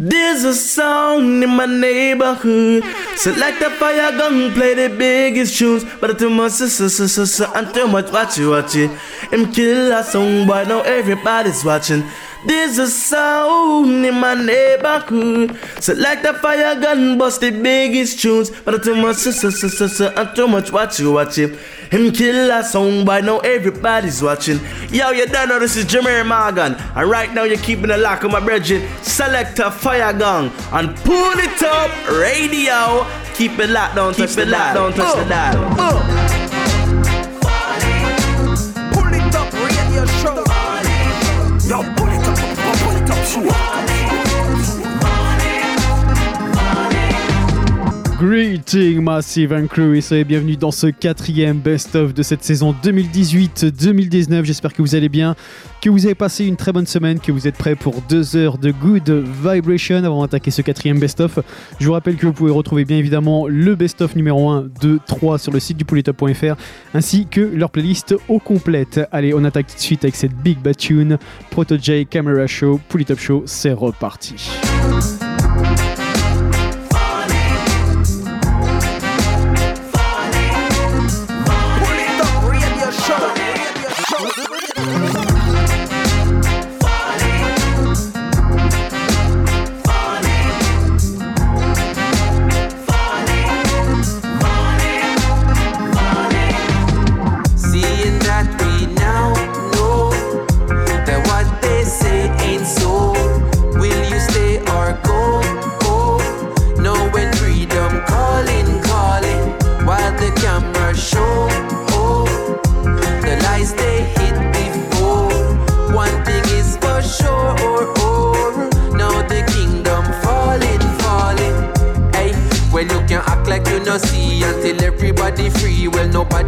There's a song in my neighborhood. Select the fire gun, play the biggest tunes. But much, so, so, so, so, so, and too much, watch you, watch it. Kill a song, boy, now everybody's watching. There's a sound in my neighborhood. Select a fire gun, bust the biggest tunes. But I too much, so, so, so, so, so, and too much, watch you, watch it. Him kill a song, boy, now everybody's watching. Yo, you don't know this is Jemere Morgan. And right now you're keeping the lock on my brethren. Select a fire gun and pull it up, radio. Keep it locked, don't touch the dial. Don't touch the oh. dial. Pull pull Greeting Massive and Crew et soyez bienvenue dans ce quatrième best-of de cette saison 2018-2019. J'espère que vous allez bien, que vous avez passé une très bonne semaine, que vous êtes prêts pour deux heures de good vibration avant d'attaquer ce quatrième best-of. Je vous rappelle que vous pouvez retrouver bien évidemment le best-of numéro 1, 2, 3 sur le site du polytop.fr ainsi que leur playlist au complète. Allez, on attaque tout de suite avec cette big bad tune, Proto J Camera Show, Polytop Show, c'est reparti.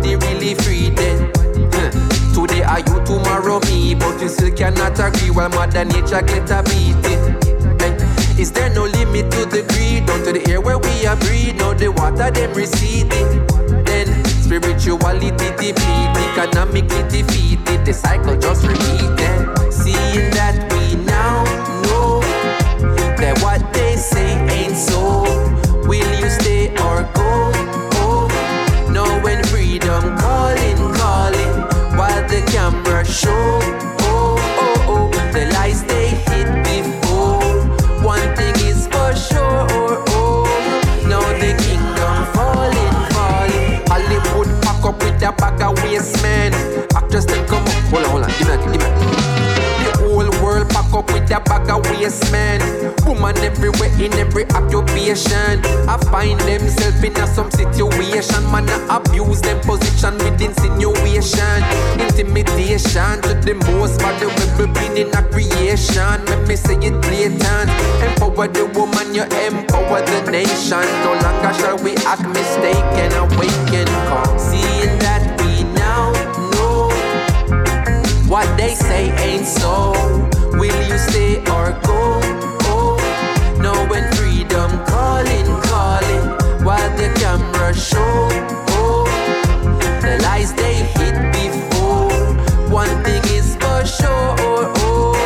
Nobody really free then. Today are you, tomorrow me, but you still cannot agree while mother nature get a beating. Is there no limit to the greed? Down to the air where we are breathe, now the water them receding. Then spirituality depleted, economically defeated, the cycle just repeating. Seeing that we now know that what they say ain't so. Show. A bag of waste man. Woman everywhere in every occupation. I find themselves in a some situation. Man, I abuse them position with insinuation. Intimidation to the most valuable being in a creation. Let me say it blatant. Empower the woman, you empower the nation. No longer shall we act mistaken. Awaken. Seeing that we now know what they say ain't so. Will you stay or go? Oh, knowing freedom calling, calling while the camera show. Oh, the lies they hit before. One thing is for sure. Oh,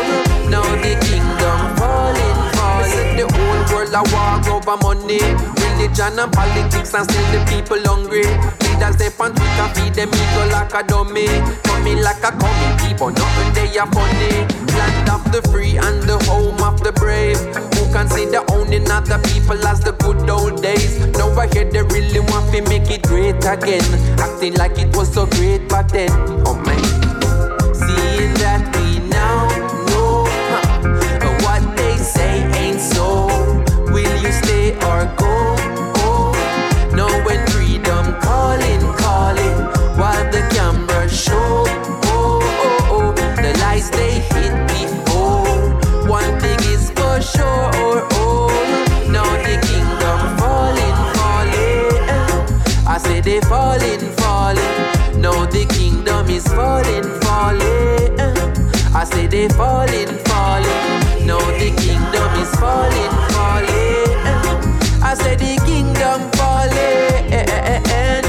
now the kingdom falling, falling. The whole world a walk over money. Religion and politics and still the people hungry. Leaders they on Twitter feed them ego like a dummy. Coming like a committee, but nothing they are funny. Land of the free and the home of the brave. Who consider owning other people as the good old days? Now I hear they really want to make it great again. Acting like it was so great back then. Oh man. Seeing that is falling, falling. I say they falling, falling. Now the kingdom is falling, falling. I say the kingdom falling.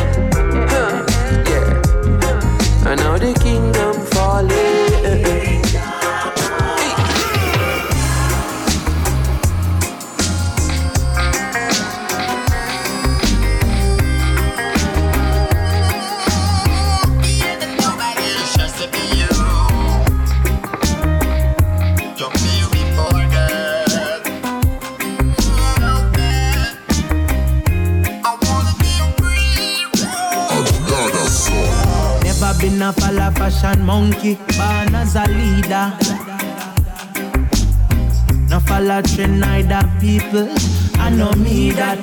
Babylon monkey, born as a leader. No follow trend neither people. I know me that.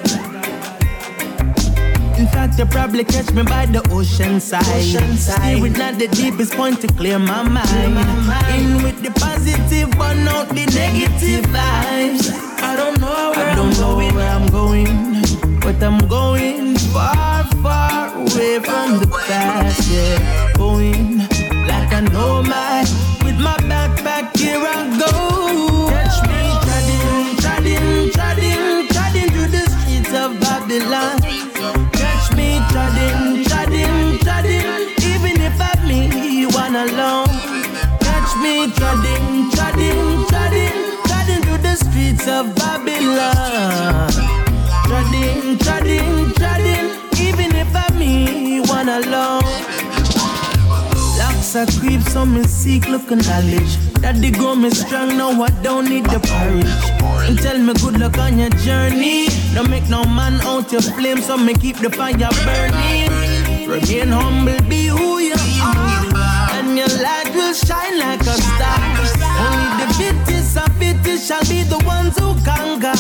In fact, you probably catch me by the ocean side. Ocean side. At the deepest point to clear my mind. In with the positive, but not the negative vibes. I don't know where I don't I'm know going. where I'm going, but I'm going far, far away from the past. Yeah, going with my backpack. Here. Catch me through the streets of Babylon. Catch me even if I'm me. Catch me treading, treading, treading through the streets of Babylon. Locks are creeps on me seek, look and knowledge. That they grow me strong, now I don't need the porridge. And tell me good luck on your journey. Don't make no man out your flame, so me keep the fire burning. Remain humble, be who you are. And your light will shine like a star. Only the fittest of fittest shall be the ones who conquer.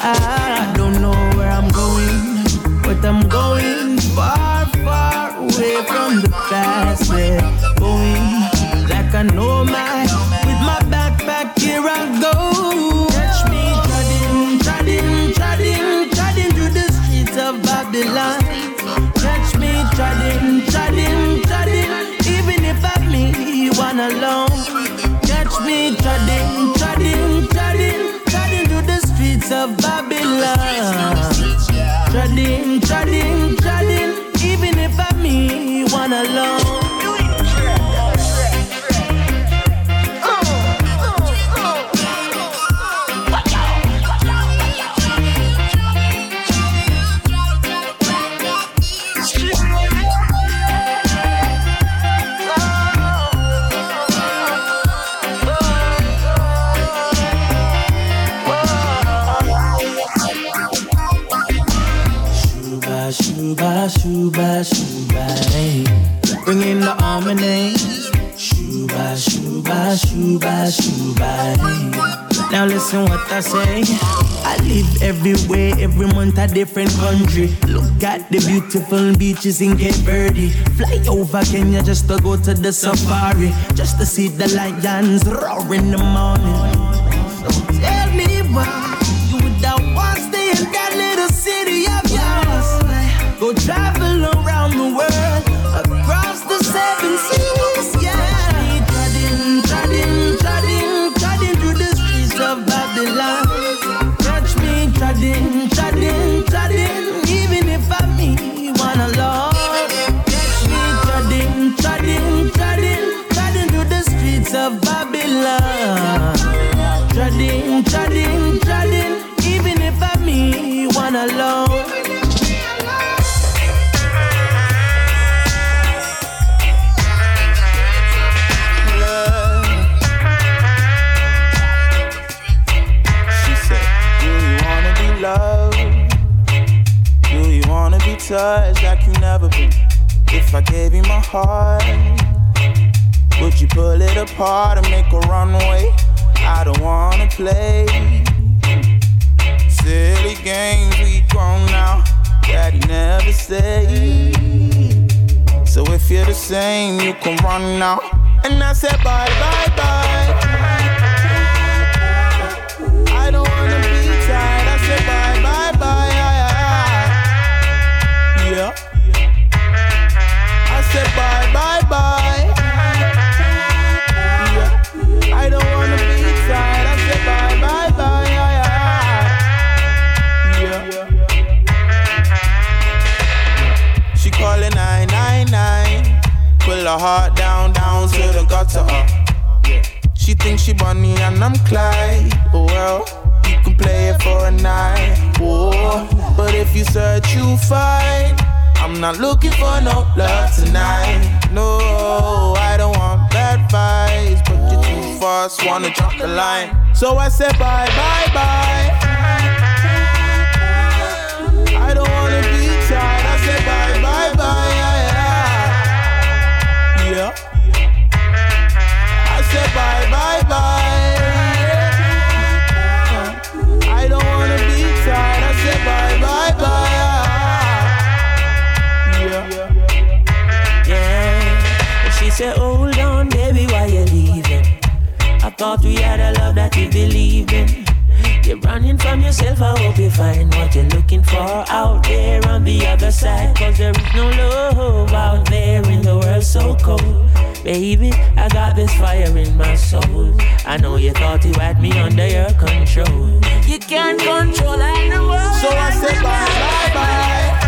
Ah, I don't know where I'm going, but I'm going far, far away from the past. A nomad I say. I live everywhere, every month a different country. Look at the beautiful beaches in Cape Verde. Fly over Kenya just to go to the safari, just to see the lions roar in the morning. So tell me why If I gave you my heart, would you pull it apart and make a runway? I don't wanna play silly games. We grown now. Daddy never stayed. So if you're the same, you can run now. And I said bye bye bye. To. Uh. She thinks she Bonnie and I'm Clyde. Oh well, you can play it for a night. Oh, but if you search, you find. I'm not looking for no love tonight. No, I don't want bad vibes, but you're too fast, wanna jump the line. So I said bye, bye, bye. I don't wanna be tired. I said bye, bye, bye. say bye, bye, bye. I don't wanna be tired. I say bye, bye, bye. Yeah. Yeah. And she said, Hold on, baby, why you leaving? I thought we had a love that you believe in. You're running from yourself, I hope you find what you're looking for out there on the other side. Cause there is no love out there in the world so cold. Baby, I got this fire in my soul. I know you thought you had me under your control. You can't control anyone. So I said bye, bye, bye.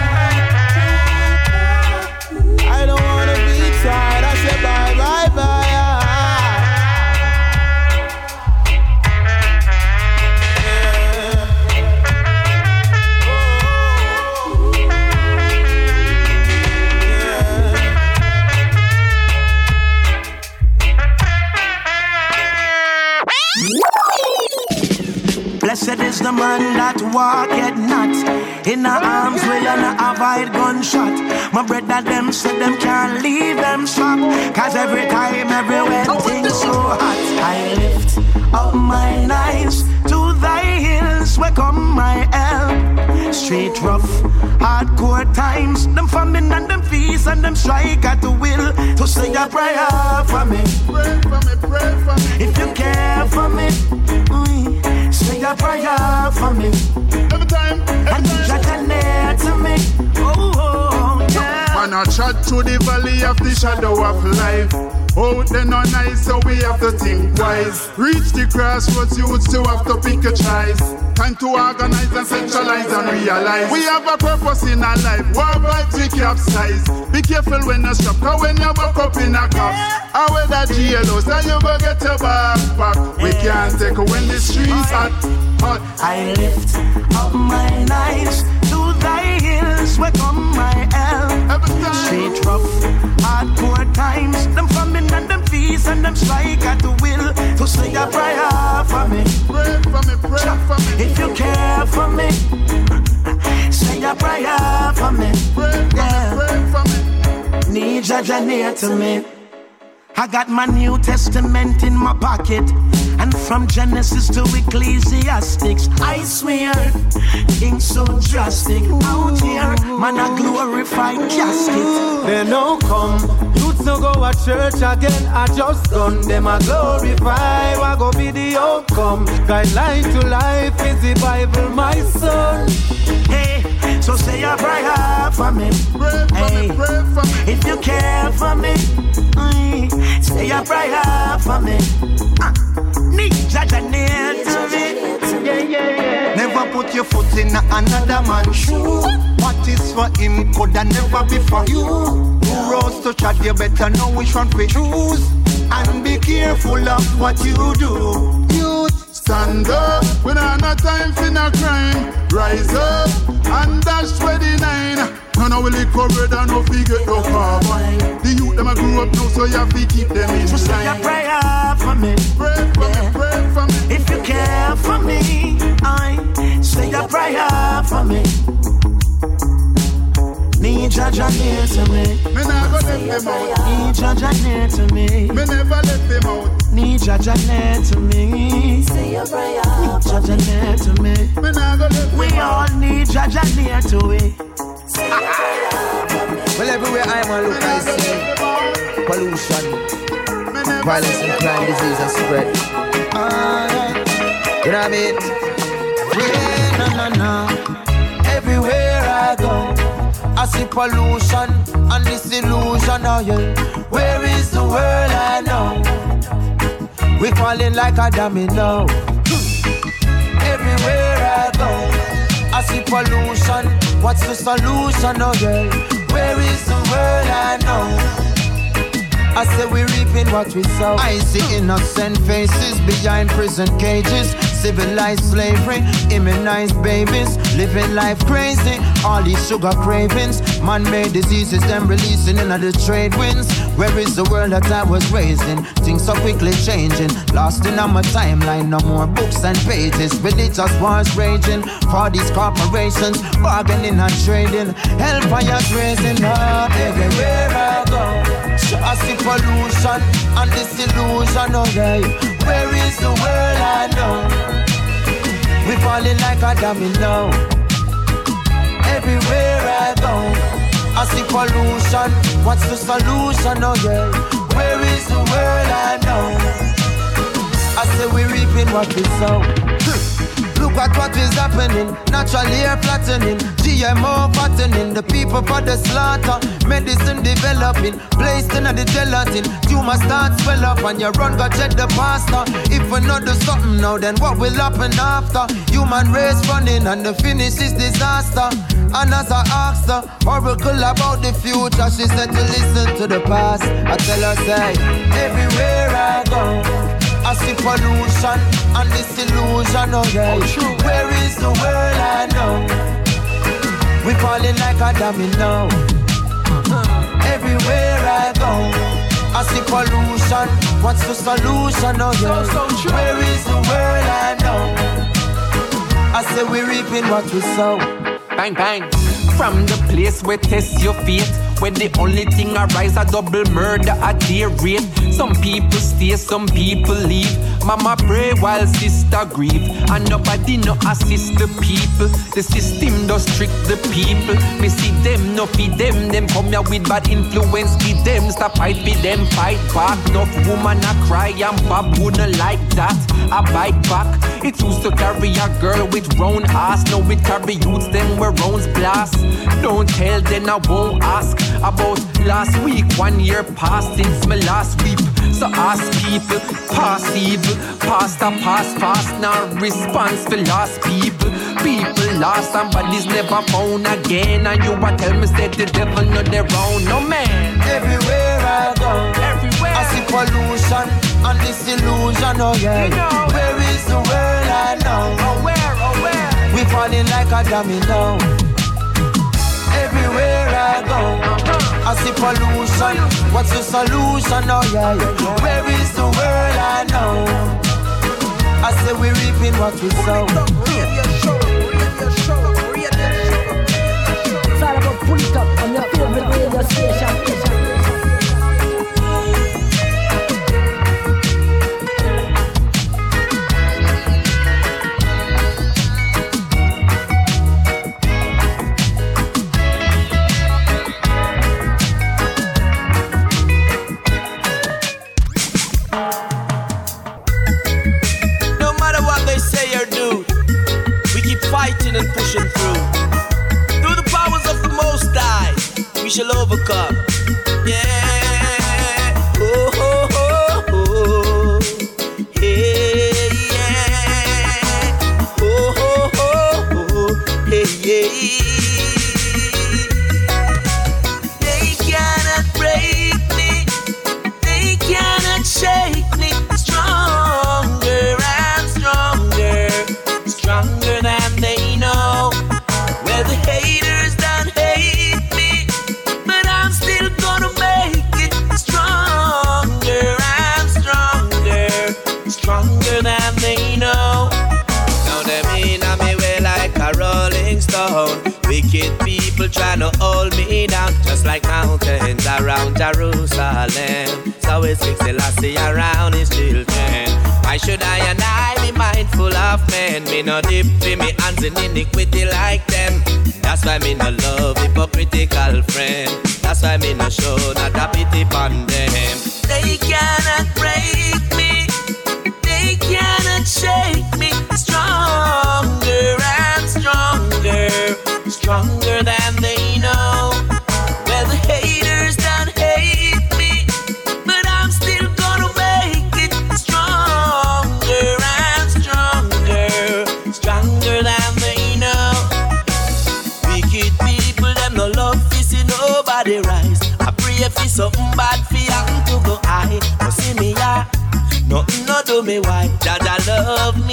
Blessed is the man that walketh not in the arms you not avoid gunshot. My brother them said them can't leave them shop. Cause every time, everywhere things so hot. I lift up my eyes to thy hills where come my help. Straight rough, hardcore times. Them famine and them feast and them strike at the will to say a prayer for me. Pray for me, pray for me. If you care for me, mm, say a prayer for me. Every time, And every Jah time. Jah near to me. Oh, oh yeah. Man, I trot through the valley of the shadow of life. Out there no nice, so we have to think wise. Reach the crossroads, you would still have to pick a choice. Time to organize and centralize and realize we have a purpose in our life. Vibes we capsize. Be careful when you shop, cause when you buck up in a cup, I wear that GLOs, then you go get your backpack. We can't take when the streets hot, hot. I lift up my eyes to thy hills where come my help. Every time. Straight rough, hardcore times. Them famine and them feast and them strike at the will to say a prayer for me. Pray for me, pray for me. If you care for me, say a prayer for me. Pray for Yeah. me, pray for me. Need Jah near to me. I got my New Testament in my pocket. And from Genesis to Ecclesiastics, I swear, things so drastic out here. Man, I glorify casket. They no come. Youths no go a church again. I just done them a glorify. What go be the outcome? Guideline to life is the Bible, my son. Hey, so say a prayer for me. Pray for Hey. me, pray for me. If you care for me, mm, say a prayer for me. Ah, Need near to me. Yeah, yeah, yeah. Never put your foot in another man's shoe. What is for him coulda never be for you. Who rose to chat, you better know which one to choose. And be careful of what you do. Stand up, we don't have time for no crime. Rise up and dash 29. None of we liquor red and no forget no carbine. The youth them a grow up now, so you have to keep them in So say a line. prayer for me. Pray for me, pray for me. If you care for me, I say a prayer for me. Need Jah Jah near to me. Me never let them out. Need Jah Jah near to me. Me never let them out. Need Jah Jah near to me. Say a prayer. Jah Jah near to me. Me never let them We all need Jah Jah near to we. Well, everywhere I'm a look, I see pollution, violence, and crime, disease, and spread. You know what I mean? Yeah, no, no, no. Everywhere I go, I see pollution and disillusion. Oh, yeah. Where is the world I know? We falling like a domino. Hmm. Everywhere I go, I see pollution. What's the solution? Oh, yeah. Where is the world I know? I say we reaping what we sow. I see innocent faces behind prison cages. Civilized slavery, immunized babies, living life crazy. All these sugar cravings, man-made diseases, them releasing in the trade winds. Where is the world that I was raised in? Things so quickly changing, lost in my timeline. No more books and pages. Religious wars raging for these corporations, bargaining and trading. Hellfire grazing up everywhere I go. I see pollution and disillusion, yeah. Where is the world I know? We falling like a domino. Everywhere I go, I see pollution. What's the solution, oh yeah? Where is the world I know? I say we reaping what we sow. Look at what is happening. Naturally air flattening. GMO fattening. The people for the slaughter. Medicine developing. Placed in the gelatin. Tumor start swell up and you run go check the pasta. If we not do something now, then what will happen after? Human race running and the finish is disaster. And as I asked her, oracle about the future, she said to listen to the past. I tell her, say, everywhere I go. I see pollution and disillusion, oh yeah. Oh, Where is the world I know? We falling like a domino. Everywhere I go, I see pollution. What's the solution, oh yeah? So, so Where is the world I know? I say we reaping what we sow. Bang bang. From the place where test your faith when the only thing arise a double murder at their rate. Some people stay, some people leave. Mama pray while sister grieve, and nobody no assist the people. The system does trick the people. Me see them, no feed them. Them come here with bad influence, give them. Stop fight for them, fight back. Enough woman a cry and Bob wouldn't like that. I bite back. It used to carry a girl with round ass. Now it carry youths them where rounds blast. Don't tell, then I won't ask about last week. One year past since my last week. So ask people, pass evil, past a pass fast. Now response for lost people. People lost bodies never found again. And you are tell me said the devil not their own, no man. Everywhere I go, everywhere I see pollution and disillusion. Oh yeah, you know where is the world I know? Oh where, oh where? We falling like a domino. Everywhere I go. Uh-huh. I see pollution. What's the solution? Oh yeah, yeah. Where is the world I know? I say we reaping what we sow. It's all about pull it up on your favorite radio station. Shall overcome. Like mountains around Jerusalem. So it's King Selassie around his children. Why should I and I be mindful of men? Me no dip in me hands in iniquity like them. That's why me no love hypocritical friend. That's why me no show not a pity upon them. They cannot break me. They cannot shake me. Stronger and stronger, stronger than they know. Something bad for happen to go high. But see me, yeah, nothing no do me why. Jah Jah love me,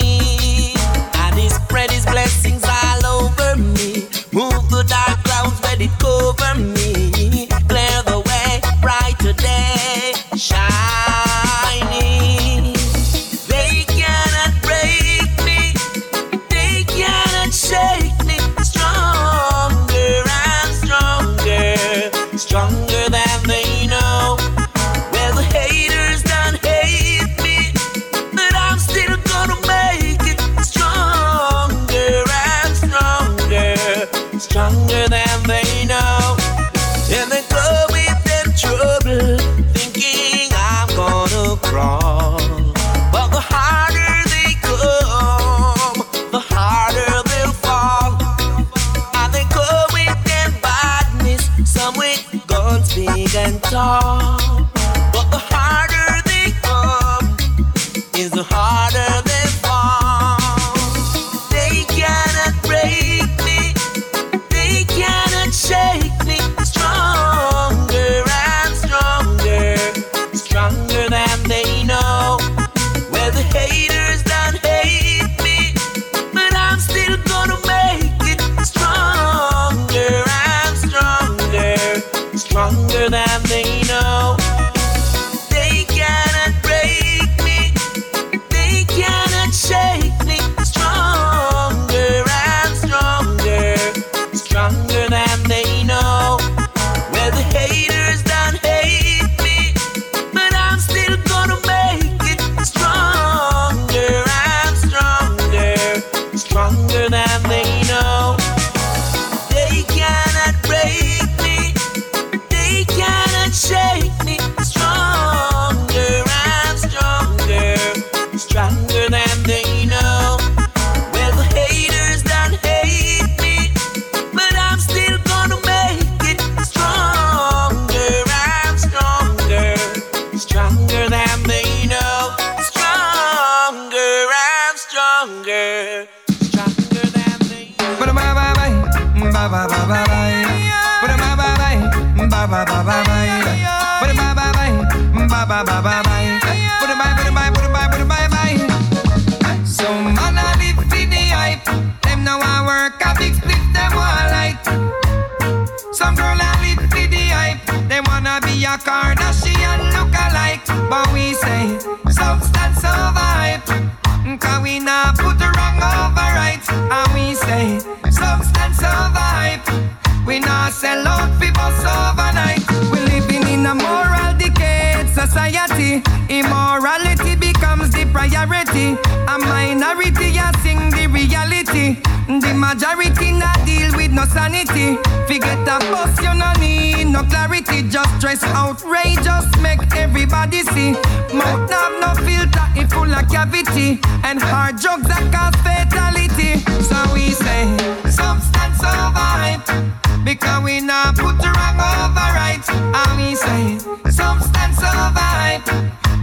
Immorality becomes the priority. A minority a sing the reality. The majority not deal with no sanity. Forget a bus you no need no clarity. Just dress outrageous make everybody see. Mouth have no filter it full of cavity. And hard drugs that cause fatality. So we say substance over hype Because we not put the wrong over right. And we say substance over hype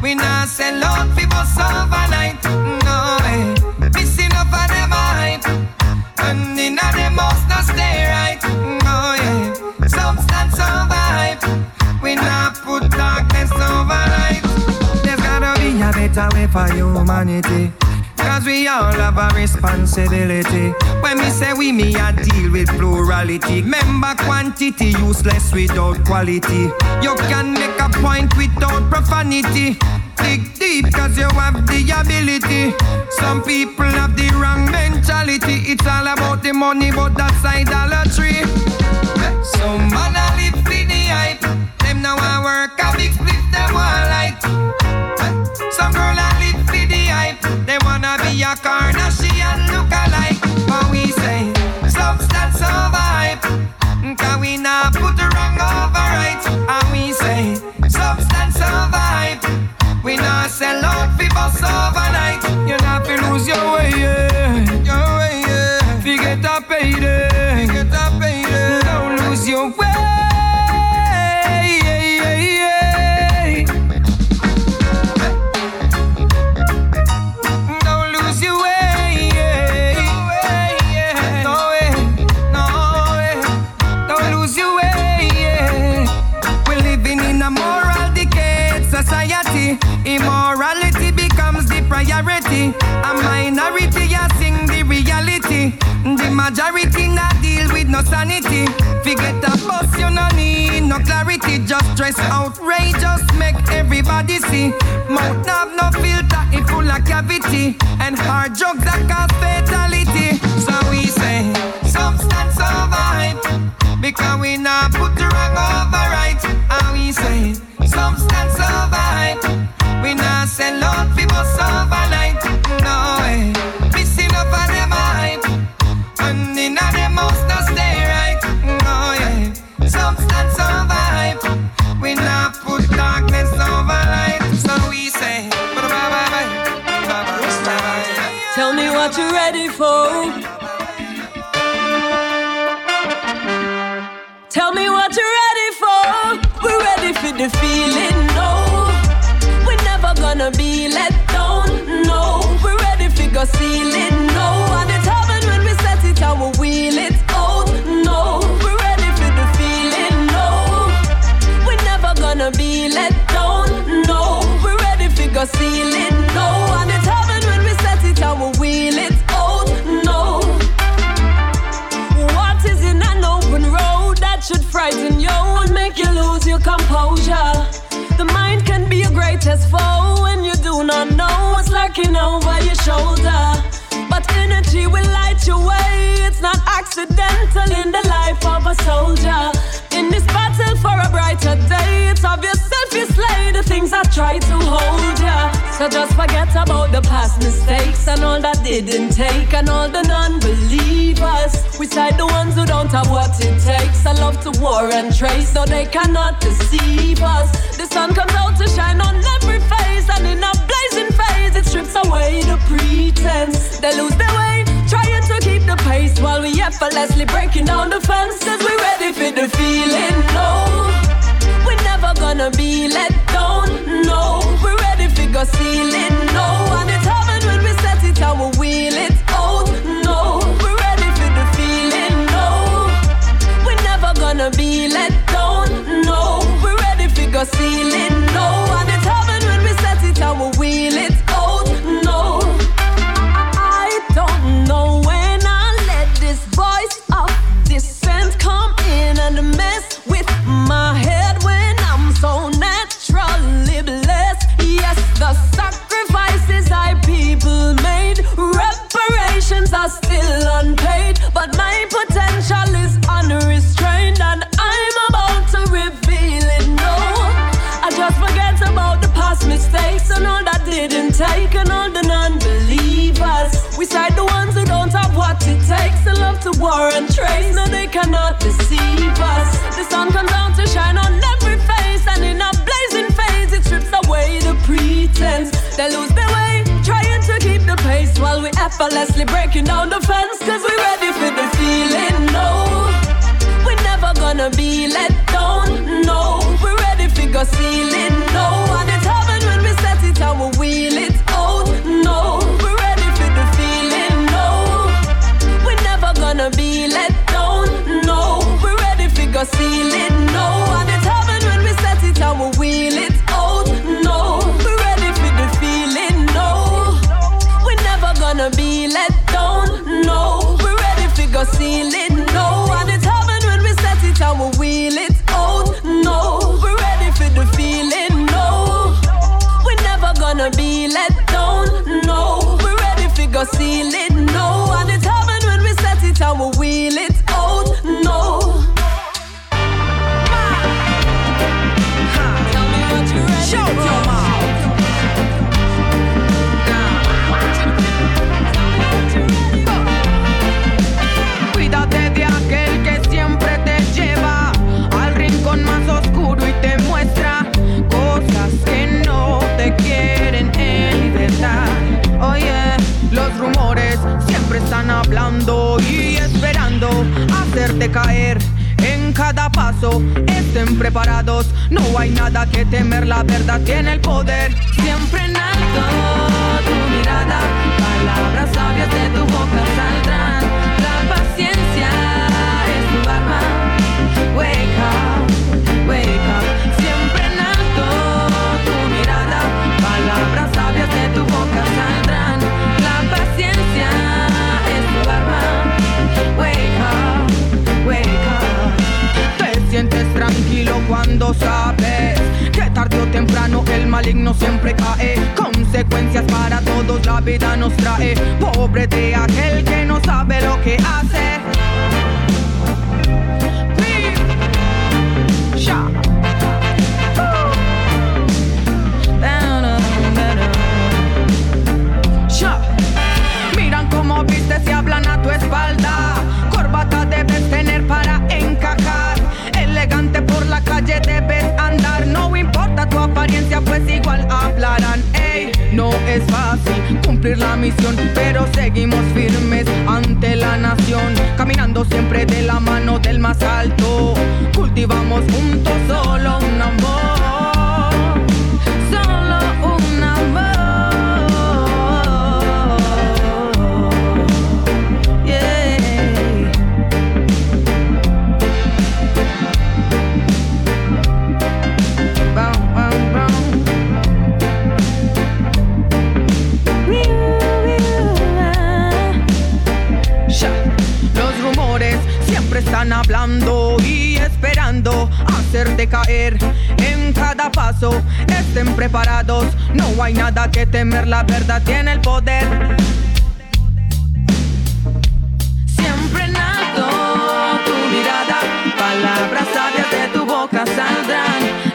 We not sell out people overnight. No way. Missing up of them hype. And in a them must not stay right. Oh yeah. Substance over hype We not put darkness over light There's gotta be a better way for humanity Cause we all have a responsibility. When we say we, me a deal with plurality. Member quantity useless without quality. You can make a point without profanity. Dig deep cause you have the ability. Some people have the wrong mentality. It's all about the money, but that's idolatry. So man, I live for the hype. Them now I work a big split, them all like. Some girl I Kardashian look alike. But we say substance over hype. Cause we not put the wrong over right. And we say substance over hype. We not sell out for bus overnight. Sanity. Forget a bus, you no need no clarity. Just dress outrageous, make everybody see. Mouth have no filter, it full of cavity. And hard drugs that cause fatality. So we say, substance hype. Because we not put the wrong over right. And we say, substance hype. We not sell out people overnight. For. Tell me what you're ready for. We're ready for the the feeling. No, we're never gonna be let down. No, we're ready for go ceiling. Greatest foe when you do not know what's lurking over your shoulder. But energy will light your way, it's not accidental in the life of a soldier. In this battle for a brighter day, it's obvious if you slay the things I try to hold ya. So just forget about the past mistakes all that didn't take and all the non-believers. We side the ones who don't have what it takes. I love to war and trace, so they cannot deceive us. The sun comes out to shine on every face, and in a blazing phase, it strips away the pretense. They lose their way, trying to keep the pace while we effortlessly breaking down the fence. Cause we ready for the feeling. No, we're never gonna be let down. No, we're ready for go ceiling. No, and it's it we wheel it out. No, we're ready for the feeling. No, we're never gonna be let down. No, we're ready for go ceiling. Take all the non-believers. We side the ones who don't have what it takes to love to war and trace. No, they cannot deceive us. The sun comes down to shine on every face, and in a blazing phase, it strips away the pretense. They lose their way, trying to keep the pace while we effortlessly breaking down the fence. Cause we ready for the feeling. No, we're never gonna be let down. No, we're ready for go ceiling. No, and it's heaven when we set it and we wheel it for go ceiling. No, and hacerte caer. En cada paso estén preparados, no hay nada que temer, la verdad tiene el poder. Siempre en alto tu mirada, palabras sabias de tu boca saldrán. Tranquilo cuando sabes que tarde o temprano el maligno siempre cae. Consecuencias para todos la vida nos trae. Pobre de aquel que no sabe lo que hace. Pero seguimos firmes ante la nación. Caminando siempre de la mano del más alto. Cultivamos juntos solo caer en cada paso. Estén preparados, no hay nada que temer, la verdad tiene el poder. Siempre en alto tu mirada, palabras sabias de tu boca saldrán.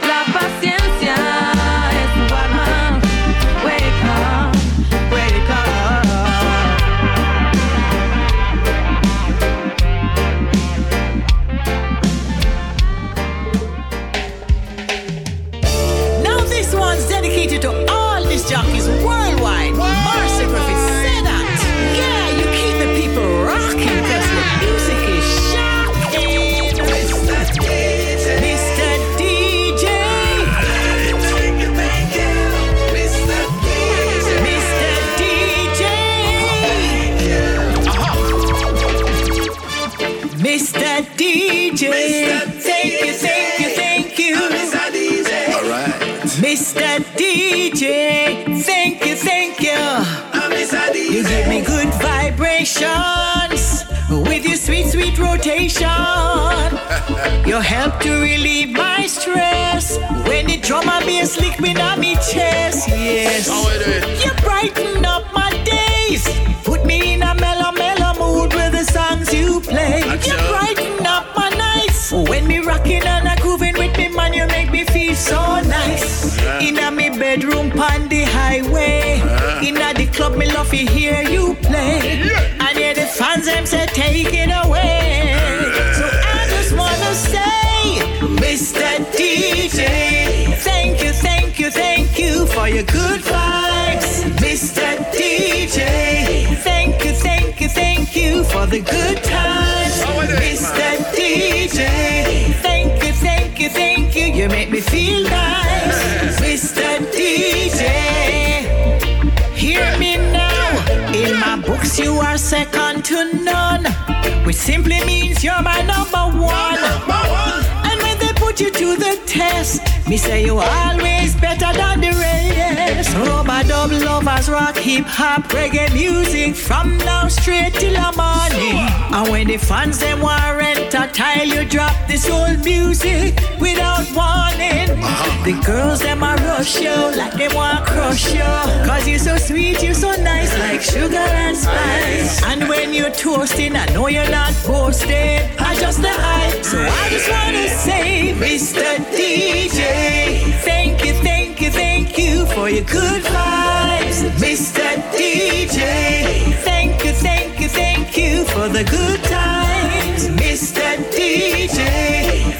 With your sweet, sweet rotation. you help to relieve my stress when the drum and bass lick me on me chest. Yes, you brighten up my days, put me in a mellow, mellow mood with the songs you play. You brighten up my nights when me rocking and a grooving with me, man. You make me feel so nice. In a me bedroom, on the highway. In a the club, me love you play. And hear the fans them say, take it away. So I just wanna say, Mr. DJ, thank you, thank you, thank you for your good vibes. Mr. DJ, thank you, thank you, thank you for the good times. Mr. DJ, thank you, thank you, thank you, you make me feel nice. Mr. DJ, hear me now. In my books, you are second you're my number one. And when they put you to the test, me say you always better than the rest. Rub-a-dub lovers rock hip hop reggae music from now straight till the morning. And when the fans them warrant a tile, you drop this old music without warning. Uh-huh. The girls them a rush you like they want crush you. Cause you so sweet, you're so nice like sugar and spice. And when you're toasting, I know you're not boasting. I just the hype. So I just wanna say, Mr. DJ, thank you, thank you, you for your good vibes. Mr. DJ, thank you, thank you, thank you for the good times. Mr. DJ,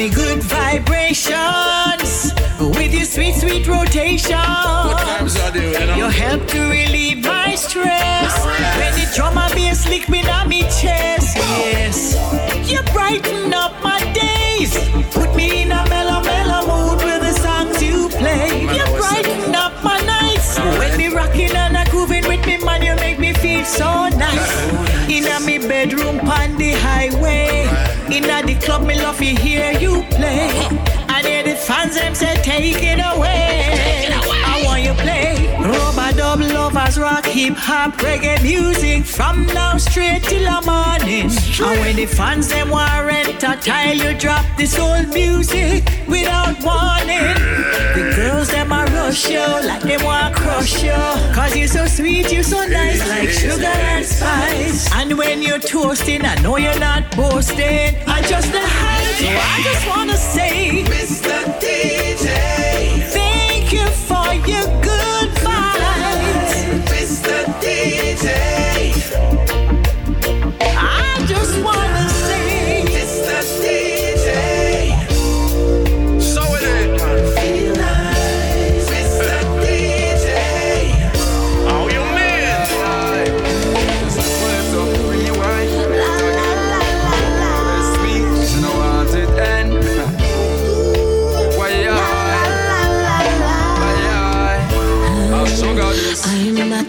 me good vibrations with your sweet, sweet rotation. What times I you know? You help to relieve my stress when the drum and bass lick me on me chest. Yes, you brighten up my days, put me in a mellow, mellow mood with the songs you play. You brighten up my nights when me rocking and a grooving with me, man. You make me feel so nice. In a me bedroom, on the highway. In a the club, me love to hear you play. I hear the fans them say, take it away. I want you play. Dub lovers rock hip hop reggae music from now straight till the morning. And when the fans them warrant a tile, you drop this old music without warning. The girls them a rush you like they want crush you. Cause you so sweet, you're so nice like sugar and spice. And when you're toasting, I know you're not boasting. I just the hype. So I just wanna say, Mr. DJ, thank you for your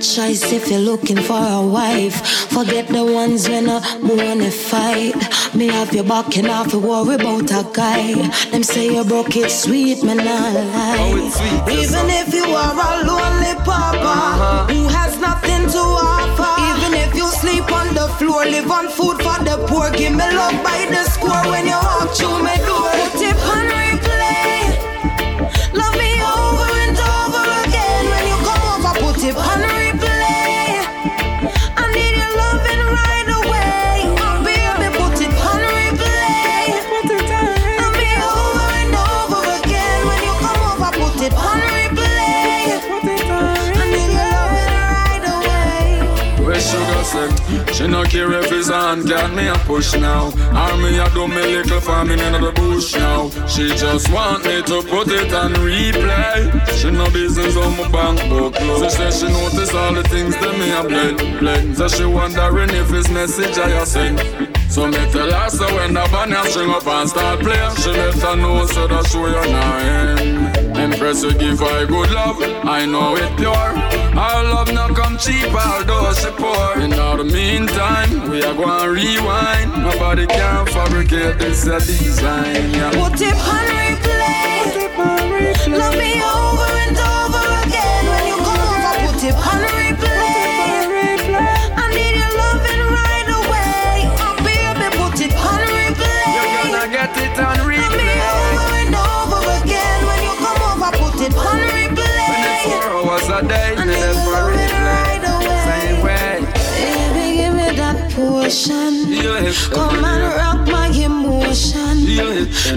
choice if you're looking for a wife. Forget the ones when I wanna fight. Me have your back and have to worry about a guy. Them say you broke it sweet, man, I lie. Oh, Even if you are a lonely papa who has nothing to offer. Even if you sleep on the floor, live on food for the poor. Give me love by the score when you walk through my door. No care if his hand can me a push now. Or me a do me little farming in the bush now. She just want me to put it on replay. She no business on my bank book. She say she notice all the things that me a blend blend. So she wondering if it's message I send. So me tell her so when the band string up and start playing She let her know so that show you nine Impress you give her good love, I know it pure Our love no come cheap although she poor In all the meantime, we are going to rewind Nobody can fabricate this a design yeah. Put it on replay. Love me over and over again when you come over. Put it on hit Come and rock my emotion.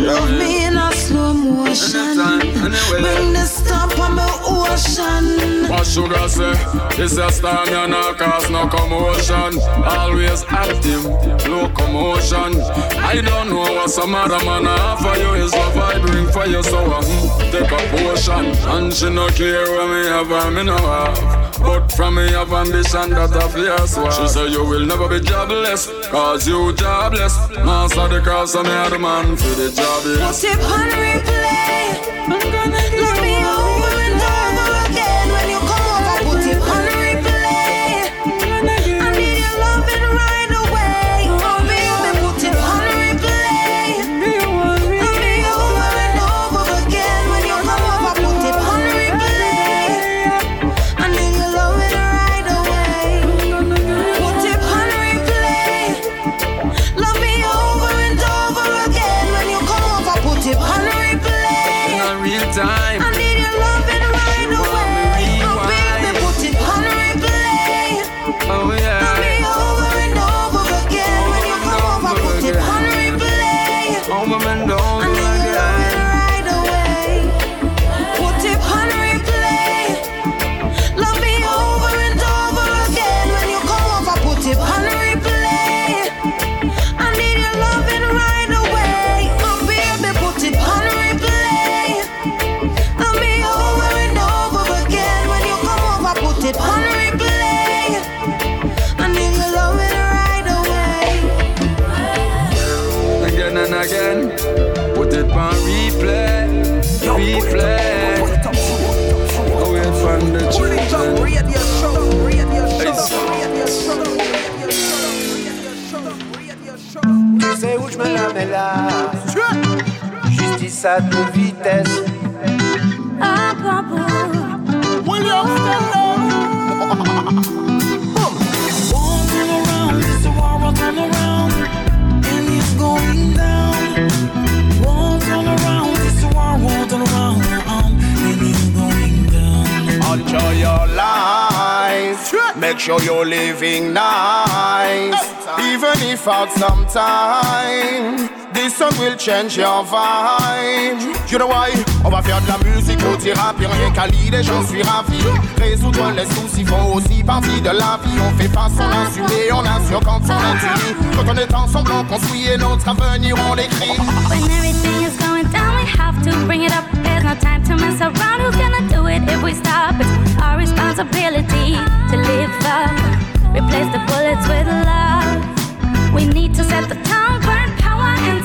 Love me in a slow motion. Bring the stop on my ocean. What sugar say? This a storm, you no cause no commotion. Always active, locomotion. I don't know what some other man offer you is love I bring for you, so I mm, take a portion. And she no care when me have her, me no have. But from me have ambition that I fierce one. She say you will never be jobless, cause you jobless. Master the cross and me are the man for the jobless. Put it on replay. Love me war all around, and it's going down. Enjoy your life. Make sure you're living nice. Even if out some time Song will change your vibe You know why? On va faire de la musique au thérapie Rien qu'à l'idée j'en suis ravi Résoudre les soucis font aussi partie de la vie On fait pas sans l'insulter On assure quand on est unis Quand on est ensemble on construit et notre avenir on l'écrit When everything is going down, we have to bring it up. There's no time to mess around. Who's gonna do it if we stop? It's our responsibility to live up. Replace the bullets with love. We need to set the tone, burn power and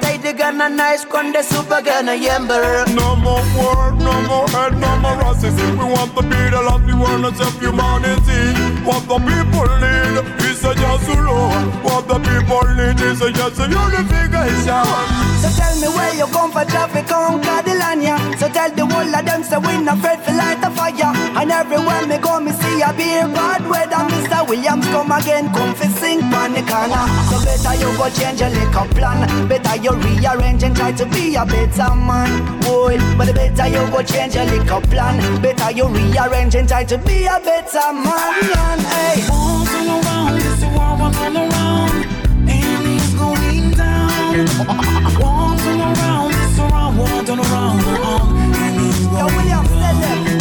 Break down all the barriers. Soldiers of love, our job isn't done. Make the world a better fake. Brown guys in a fake, come on, you're digging a bit. Jammer, you young, therefore take the alert. Take the gun and nice con the super gun a yamber. No more war, no more hate, no more racism. We want to be the last, we want to save humanity. What the people need is a just law. What the people need is a just a unification. So tell me where you come for traffic on Cadillania. So tell the whole of them so we not afraid for light a fire. And everywhere me go me see a beer. Mr. Williams come again, come for sing on the corner. So better you go change your liquor plan. Better you rearrange and try to be a better man. Boy, but the better you go change your liquor plan. Better you rearrange and try to be a better man. Hey. All around, this war all around, and it's going down. Walls all around, this war all around, and it's going down. The no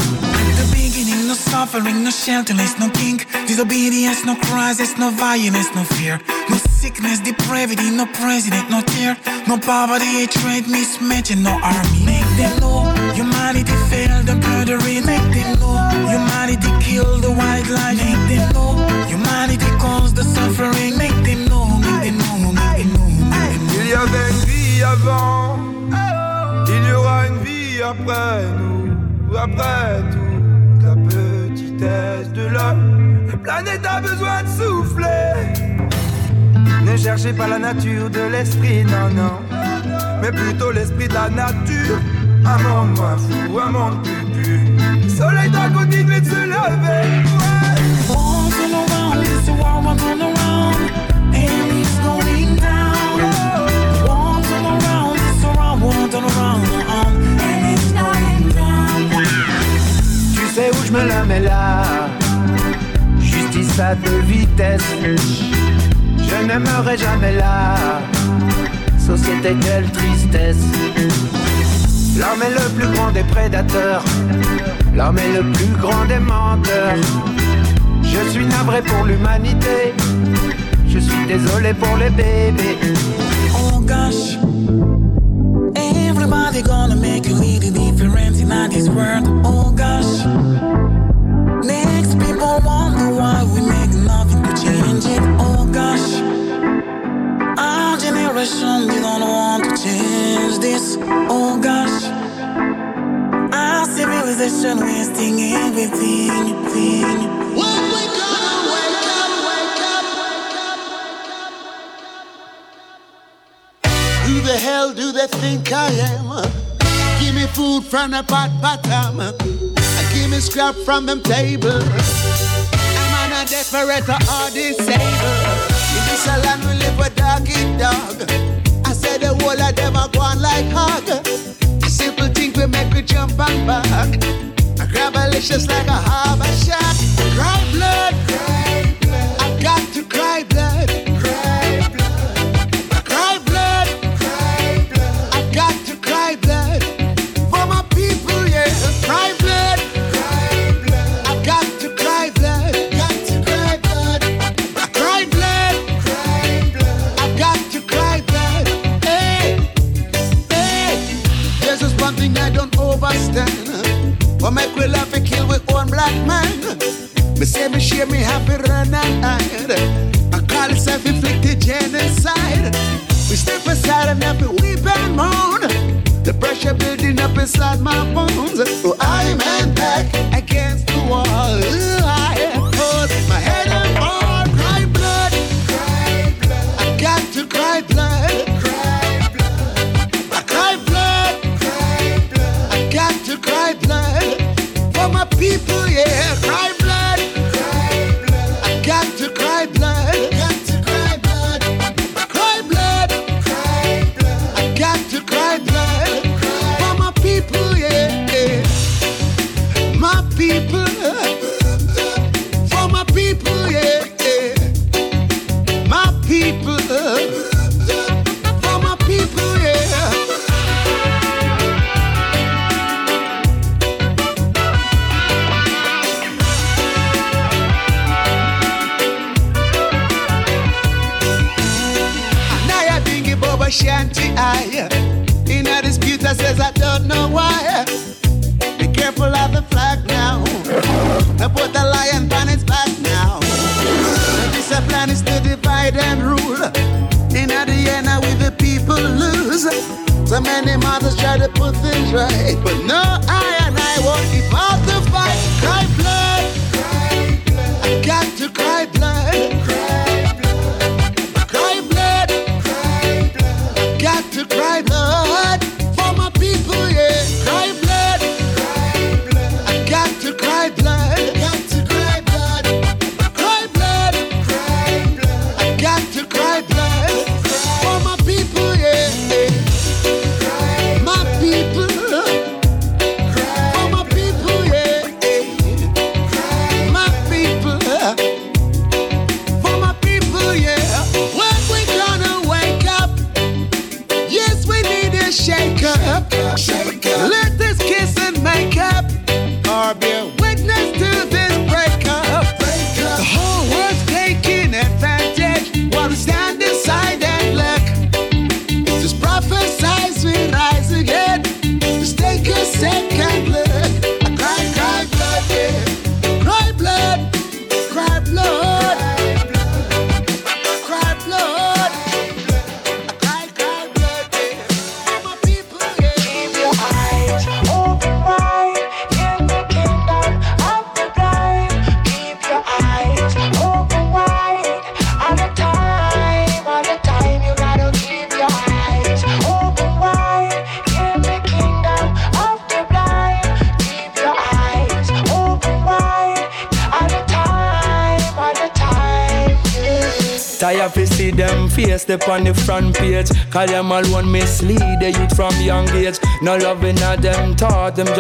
suffering, no shelterless, no king. Disobedience, no crisis, no violence, no fear. No sickness, depravity, no president, no tear. No poverty, hatred, mismatching, no army. Make them know humanity failed the murdering. Make them know humanity killed the wildlife. Make them know humanity caused the suffering. Make them know, make them know, make them know. Il y avait une vie avant, il y aura une vie après nous, après toute la de. La planète a besoin de souffler. Ne cherchez pas la nature de l'esprit, non, non, mais plutôt l'esprit de la nature. Un monde moins fou, un monde plus pur. Le soleil doit continuer de se lever. Où je me la mets là. Justice à deux vitesses. Je n'aimerai jamais la Société quelle tristesse. L'homme est le plus grand des prédateurs. L'homme est le plus grand des menteurs. Je suis navré pour l'humanité. Je suis désolé pour les bébés. Oh gosh, everybody gonna make a little difference in this world. Oh gosh, next people wonder why we make nothing to change it. Oh gosh, our generation we don't want to change this. Oh gosh, our civilization wasting everything. thing. When we gonna wake up, wake up, wake up, wake up. Who the hell do they think I am? Give me food from the pot bottom. Give me scrap from them table. I'm on a desperate or disabled. In this land we live with dog eat dog. I said the whole of them are going like hog. A simple thing we make we jump and back. I grab a licious like a harbor shot. Cry blood, cry blood. I got to cry black man? Me say me share me happy run and hide. I call it self-inflicted genocide. We step aside and to weep and moan. The pressure building up inside my bones. Oh, I'm back against the wall.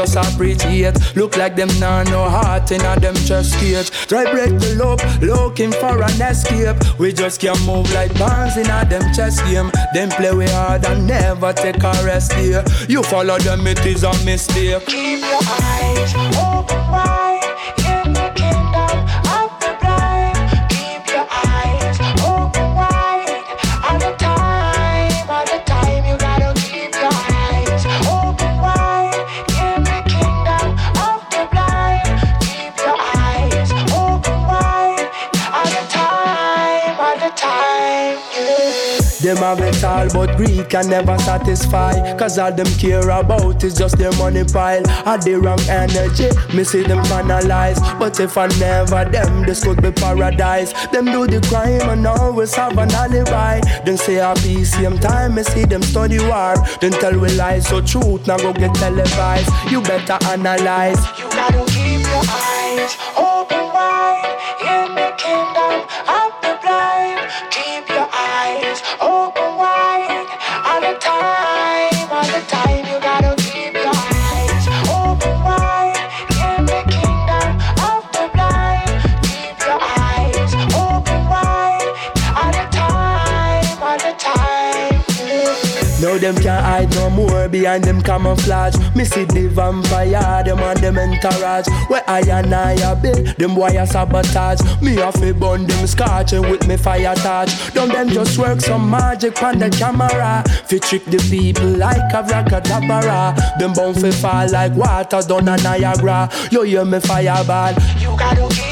Just appreciate. Look like them nah no heart in a them chest cage. Try break the loop, looking for an escape. We just can't move like pawns in a them chess game. Them play we hard and never take a rest here. You follow them, it is a mistake. Keep your eyes have it all, but greed can never satisfy. Cause all them care about is just their money pile. Had the wrong energy, me see them finalize. But if I never them, this could be paradise. Them do the crime and always have an alibi. Then say a peace, same time, me see them study war. Then tell we lies, so truth now go get televised. You better analyze. Them can't hide no more behind them camouflage. Me see the vampire, them and them entourage. Where I and I a build, them boy a sabotage. Me have to burn them scotching with me fire touch. Don't them just work some magic on the camera. Fi trick the people like a rockadabra. Them bound fi fall like water down a Niagara. You hear me fireball. You gotta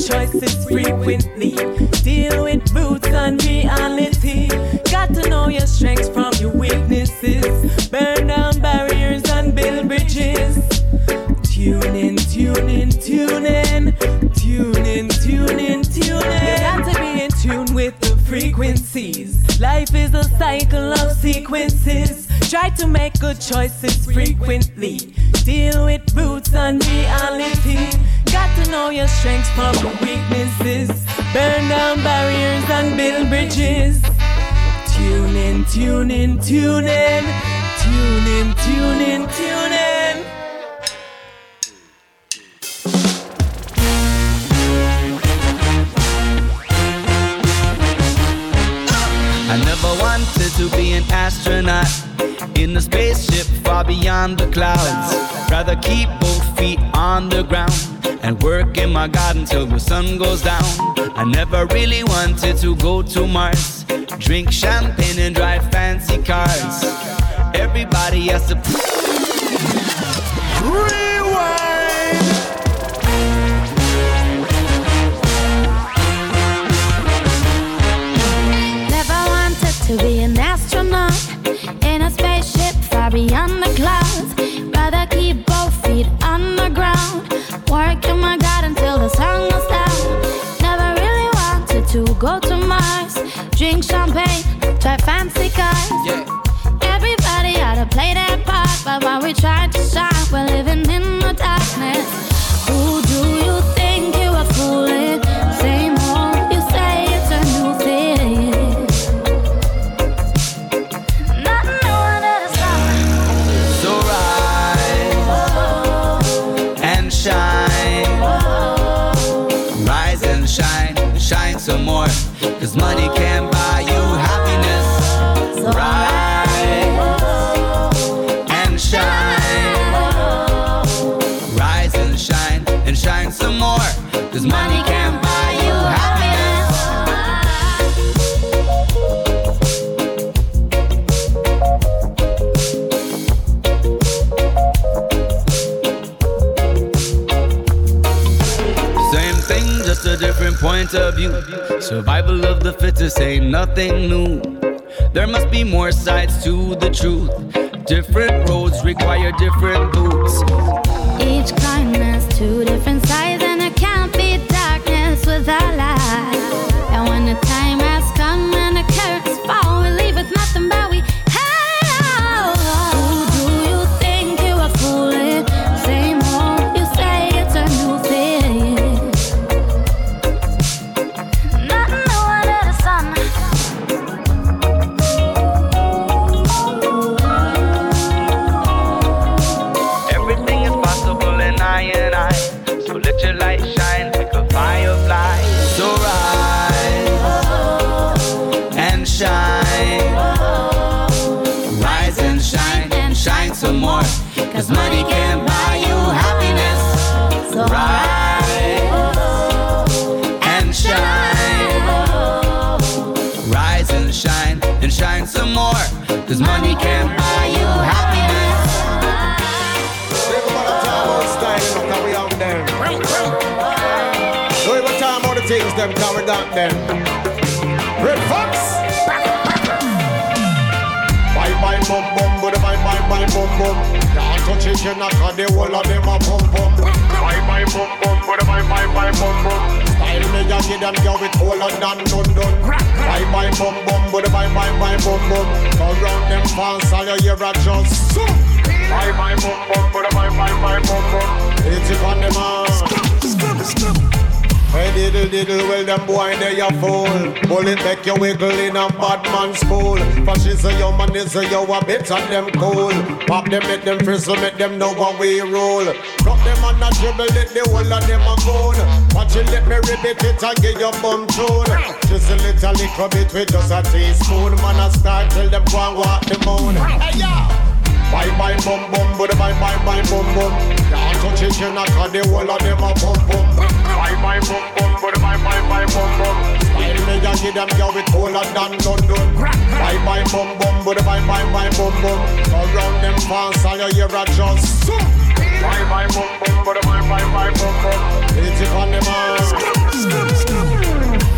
choices frequently. Deal with roots and reality. Got to know your strengths from your weaknesses. Burn down barriers and build bridges. Tune in, tune in, tune in. Tune in, tune in, tune in. You got to be in tune with the frequencies. Life is a cycle of sequences. Try to make good choices frequently. Deal with and reality. Got to know your strengths from your weaknesses. Burn down barriers and build bridges. Tune in, tune in, tune in. Tune in, tune in, tune in. I never wanted to be an astronaut in a spaceship far beyond the clouds. Rather keep both feet on the ground and work in my garden till the sun goes down. I never really wanted to go to Mars, drink champagne and drive fancy cars. Everybody has to. To be an astronaut in a spaceship far beyond the clouds. Rather keep both feet on the ground, work in my garden till the sun goes down. Never really wanted to go to Mars, drink champagne, drive fancy cars. Everybody ought to play their part, but while we try to shine, we're living in Cause money point of view. Survival of the fittest ain't nothing new. There must be more sides to the truth. Different roads require different boots. Cause money can't buy you happiness. Out there. So every time all the things them carry down them. Red Fox. Bye bye bum bum, but bye bye bye bum bum. Can't touch it, you knock on the wall of them a pum pum. Bye bye bum bum, but bye bye bye bum bum. Style me ya give them girl with all of done done done. Bye bye bum bum, but bye bye bye bum bum. Round them fans, all you hear a just. Bye bye bum bum, but bye bye bye bum bum. It's it on man. Hey diddle diddle, well them boy they a fool. Bullet make you wiggle in a bad man's school. Fascist a yo man is a yo a bit of them cool. Pop them, make them frizzle, make them know what we rule. Drop them on a dribble, let the whole of them a goon. Watch you let me ribbit it and get your bum tune. Just a little little bit with just a teaspoon. Man a start till them go and walk the moon. Hey yo! Bye bye bum bum, but bye bye bye bum bum. Can't touch it, you on the wall of them a bum bum. Bye bye bum bum, but bye bye bye bum bum. Style me ya give them girl with cooler than London. Bye bye bum bum, but bye bye bye bum bum. Around them fast, all you hear a just. Bye bye bum bum, but bye bye bye bum bum. Hit it on the man.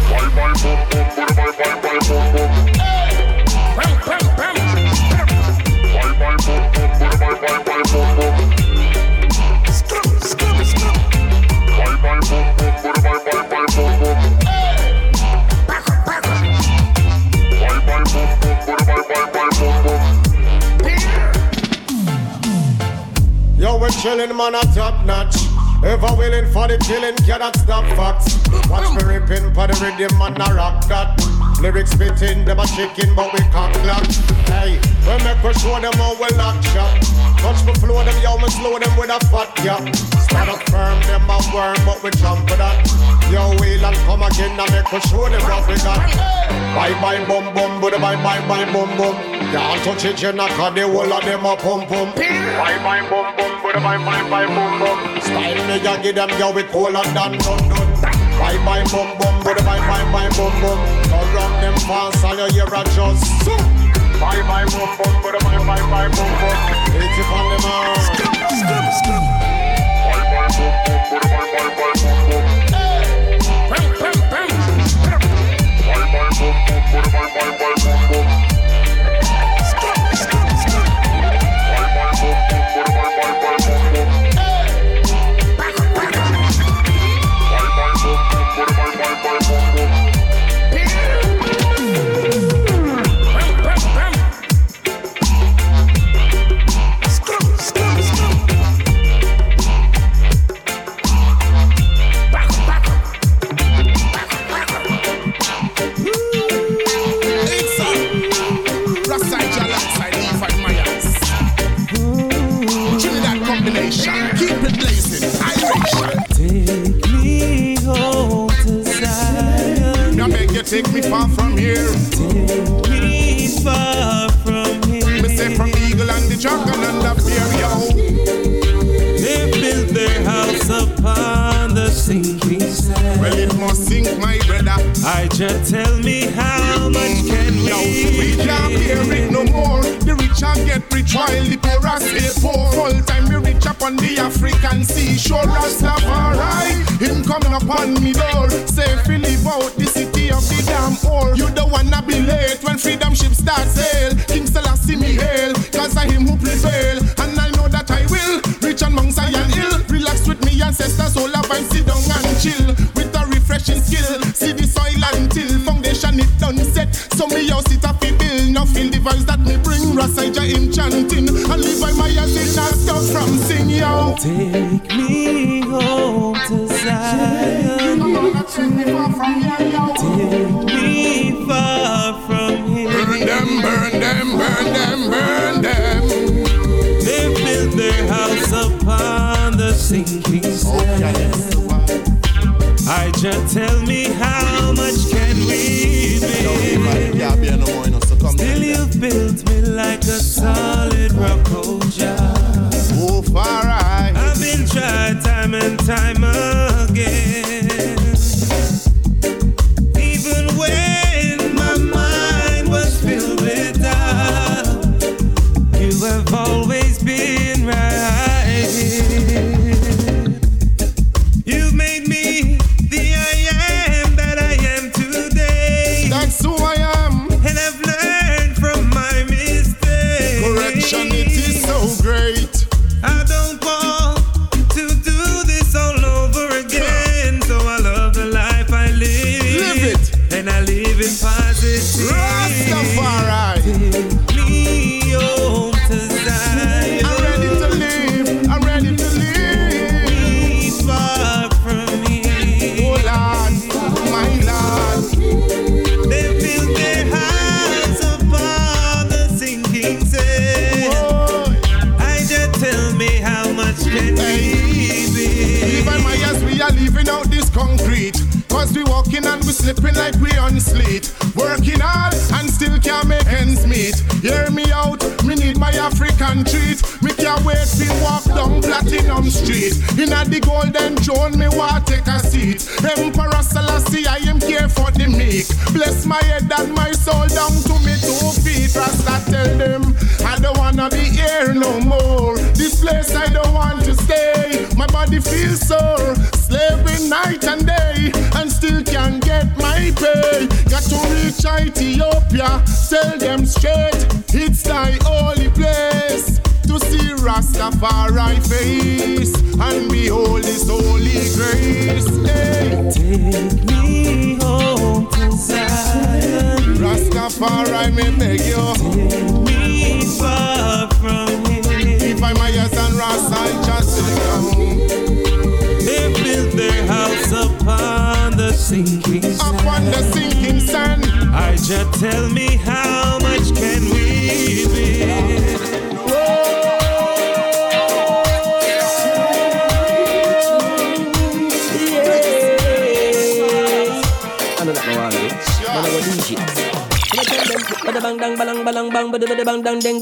Bye bye bum bum, but bye bye bye bum bum. Yo, we're chillin', man, a top notch. Ever willing for the killing, cannot stop facts. Watch me ripping for the rhythm, man, a rock that. Lyrics spitting, them a chicken, but we can't clock. Hey, we make we show them how we lock shop. Touch me flow them, yo, me slow them with a fat yeah. Stand up firm, them a worm, but we jump for that. Yo, wheel and come again, and make we show them what we got. Bye bye bum bum, but bye bye bye bum bum. Can't touch it, you knock the whole of them a pum pum. Bye bye bum bum, but bye bye bye bum bum. Style me, ya give them yo with cooler than London. Bye bye bum bum, but bye bye bye bum bum. Around them fast, all you hear a just. Bye bye bum bum, but bye bye bye bum bum. Hit it on the man. Skip skip skip. Bye bye bum bum, but bye bye bye bum bum. Bam bam bam. Bye bye bum bum, but bye bye bye I just tell me how much can we Yo, we can't bear it no more. The rich and get rich while the poor are stay poor. Full time we reach up on the African seashore. Rastafari, him coming up on me door. Say, Philip out the city of the damn ore. You don't wanna be late when freedom ship start sail. King Selassie me hail, So me house it up. Now feel the vibes that me bring. Rasaija him chanting. And live by my as it not stop from sing yo. Take me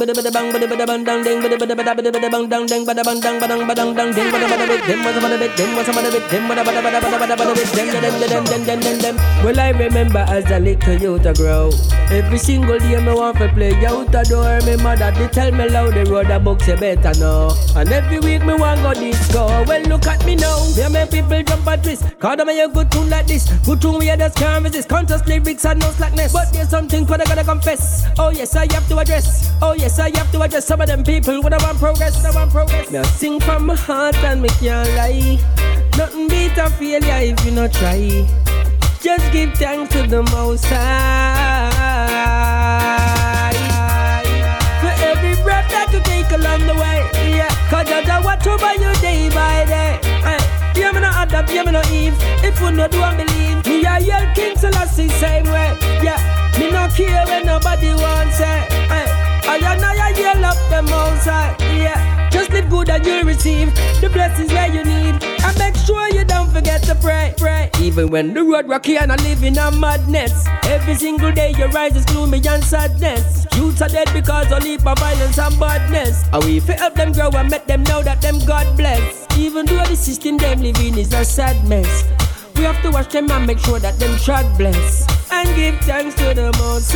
bang bada bada bang dang ding bada bada bada bada bada bang dang ding bada bang dang badang badang dang ding bada bada bit dem bada bada bit dem bada bada bit dem bada bada bada bada bada bada bit dem dem dem dem dem dem dem Well I remember as a little youth to grow. Every single day me want to play out the door Me mother they tell me loud the road a book you better know. And every week me want go disco. Well look at me now. Me make people jump and twist. Cause them a good tune like this. Good tune we just can't resist. Contest lyrics and no slackness. But there's something what I gotta confess. Oh yes, I have to address. Oh yes, I have to address some of them people when I want progress. I want progress. Now sing from my heart and me can't lie. Nothing beat a failure if you not try. Just give thanks to the Most High for every breath that you take along the way. Yeah, cause I watch over you day by day. Yeah, me no Adam, yeah, me no Eve. If you no do and believe, me a yell King Selassie same way. Yeah, me no care when nobody wants eh. it. Aye. I and I yell up them outside. Yeah, just live good and you'll receive the blessings where you need. And make sure you don't forget to pray, pray. Even when the road rocky and I live in a madness. Every single day your rise is gloomy and sadness. Youths are dead because of leap of violence and badness. And we fi help them grow and make them know that them God bless. Even though the system them live in is a sad mess. We have to watch them and make sure that them trod bless. And give thanks to the Most.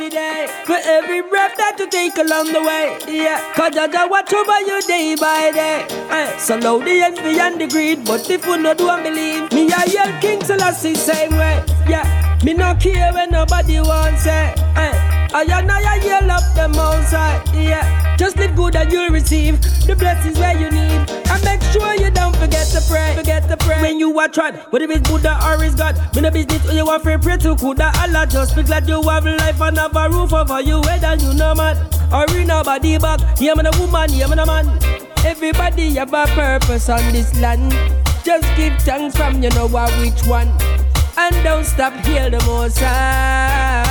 Every day. For every breath that you take along the way. Yeah. Cause I watch over you day by day. Eh, So low the envy and the greed. But if you no do and believe, me I yell King Selassie same way. Yeah. Me no care when nobody wants it. Eh, I and I yell up them outside. Yeah. Just live good and you'll receive the blessings where you need. And make sure you don't forget to pray. Forget to pray. When you are tried, whether it's Buddha or it's God. Me no business when you want to pray to Kuda Allah. Just be glad you have life and have a roof over you. Whether you know man or in nobody back. Yeah, man a woman, yeah, man a man. Everybody have a purpose on this land. Just give thanks from you know what which one. And don't stop heal the most high.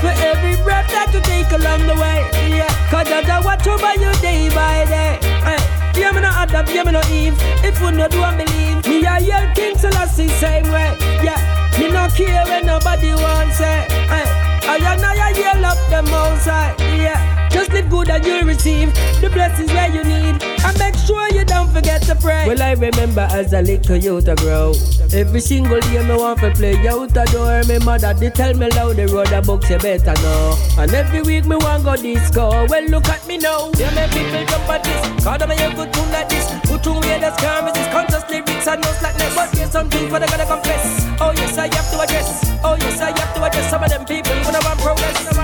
For every breath that you take along the way. Yeah. Cause I watch over you day by day. Eh, Yeah, me no Adam, yeah, me no Eve. If you no do and believe, me a yell King Selassie same way. Yeah, me no care when nobody wants it. Eh, I and I yell up them outside. Yeah, live good and you'll receive the blessings where you need. And make sure you don't forget to pray. Well, I remember as a little youth to grow. Every single day me want to play out the door. Me mother they tell me loud the road a books you better know. And every week me want go disco. Well, look at me now. Yeah, me people jump at this. Cause them a good tune like this. Good tune where the scam is conscious lyrics and no slackness. But there's something for the gotta confess. Oh yes, I have to address. Oh yes, I have to address some of them people I I want progress.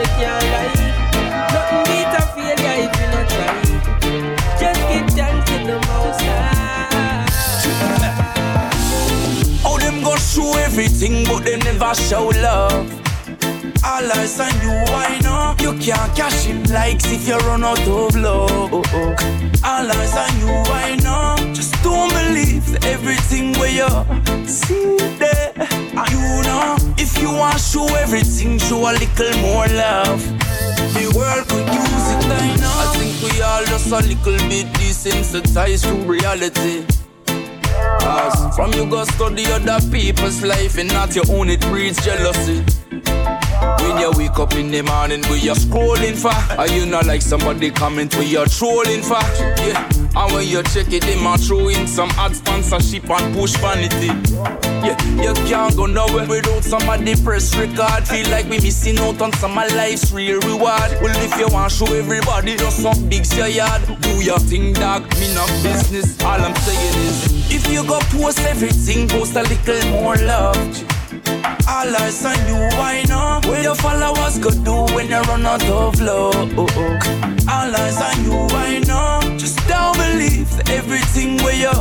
Me can't lie. Nothing beat a failure if you not try. Just give thanks to the most high. How them go show everything, but they never show love. All eyes on you, I know you can't cash in likes if you run out of love. Oh, oh. All eyes on you, I know. Just don't believe everything where you see there. And you know, if you want to show everything, show a little more love. The world could use it, I know. I think we all just a little bit desensitized to reality. Cause from you go study other people's life and not your own, it breeds jealousy. When you wake up in the morning, we are scrolling for. Are you not like somebody comment we are trolling for? Yeah. And when you check it, they might throw in some ad sponsorship and push vanity. Yeah, you can't go nowhere without somebody press record. Feel like we missing out on some of life's real reward. Well, if you want show everybody just some big yard, do your thing, dog. Me not business. All I'm saying is, if you go post everything, post a little more love. All eyes on you, why not? What your followers could do when you run out of love. All eyes on you, why not? Just don't believe everything where you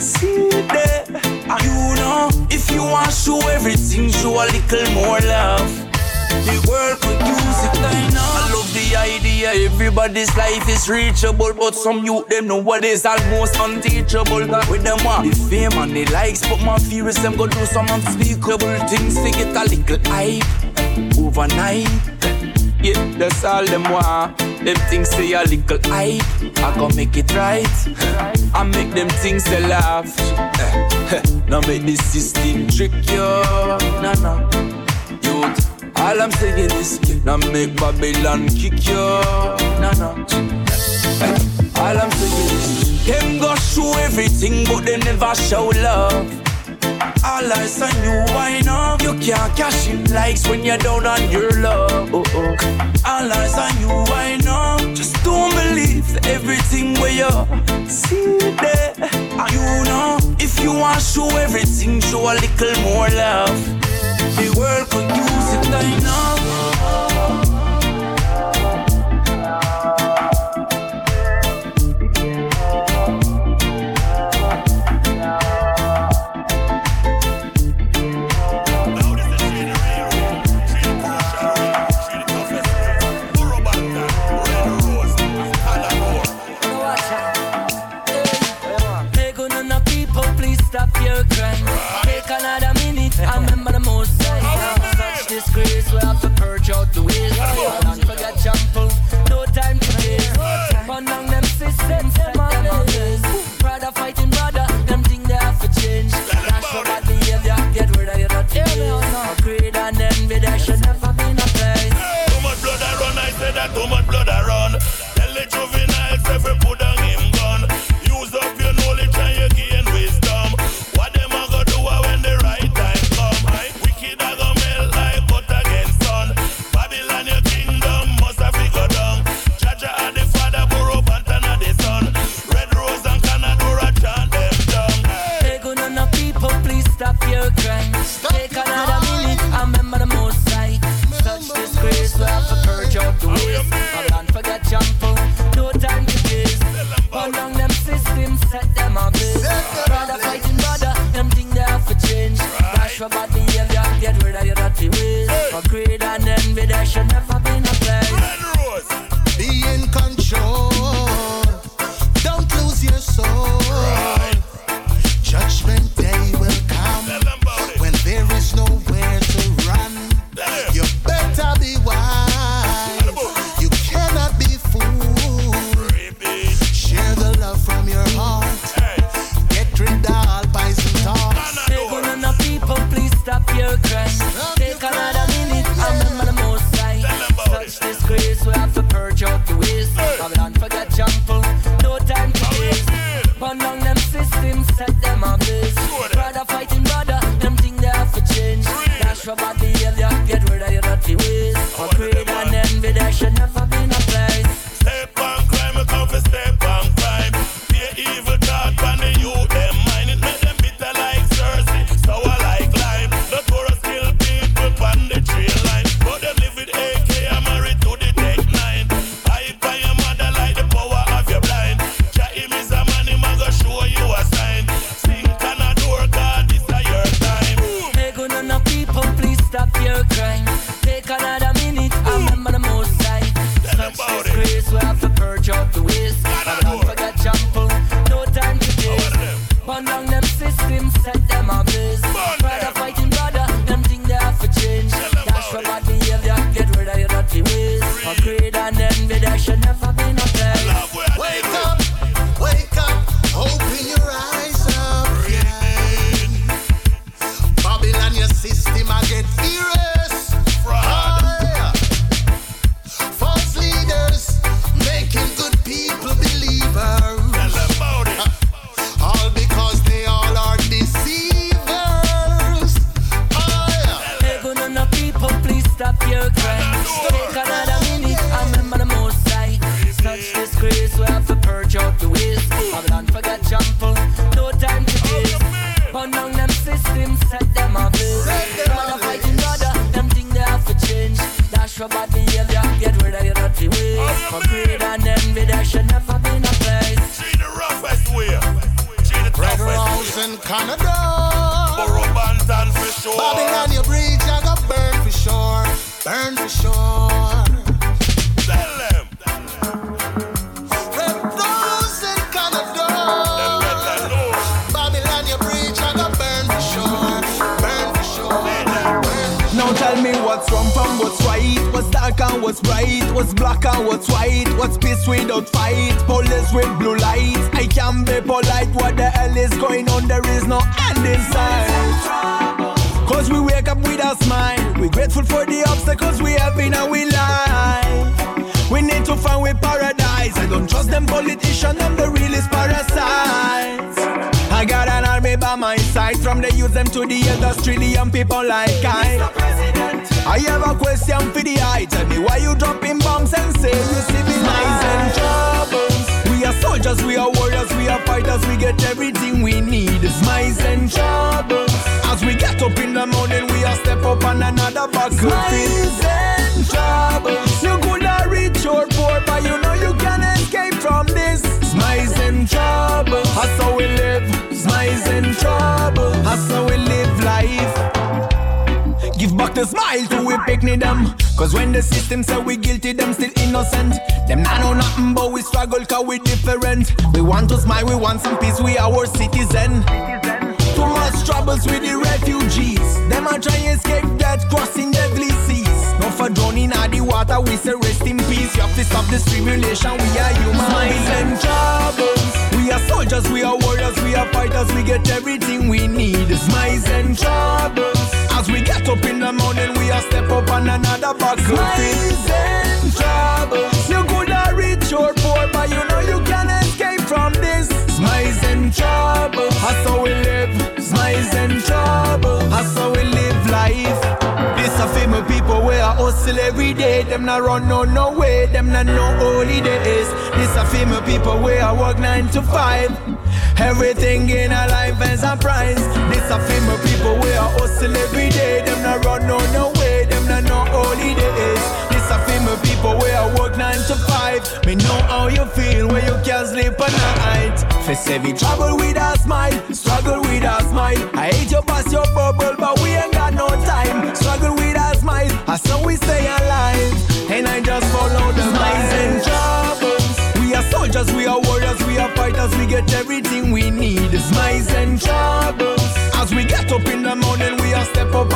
see there. And you know, if you want to show everything, show a little more love. The world could use it, I know. I love the idea everybody's life is reachable, but some youth them know what is almost unteachable. With them want the fame and the likes, but my fear is them go do some unspeakable things to get a little hype overnight. Yeah, that's all them want. Them things say a little hype. I go make it right. I make them things they laugh. now make the system trick you. No, no. All I'm saying is, now make Babylon kick you. No, no. All I'm saying is, them go show everything, but they never show love. All eyes on you, why not? You can't cash in likes when you're down on your love. Oh, oh. All eyes on you, why not? Just don't believe everything where you see there. You know, if you want to show everything, show a little more love. The world could use it, I know.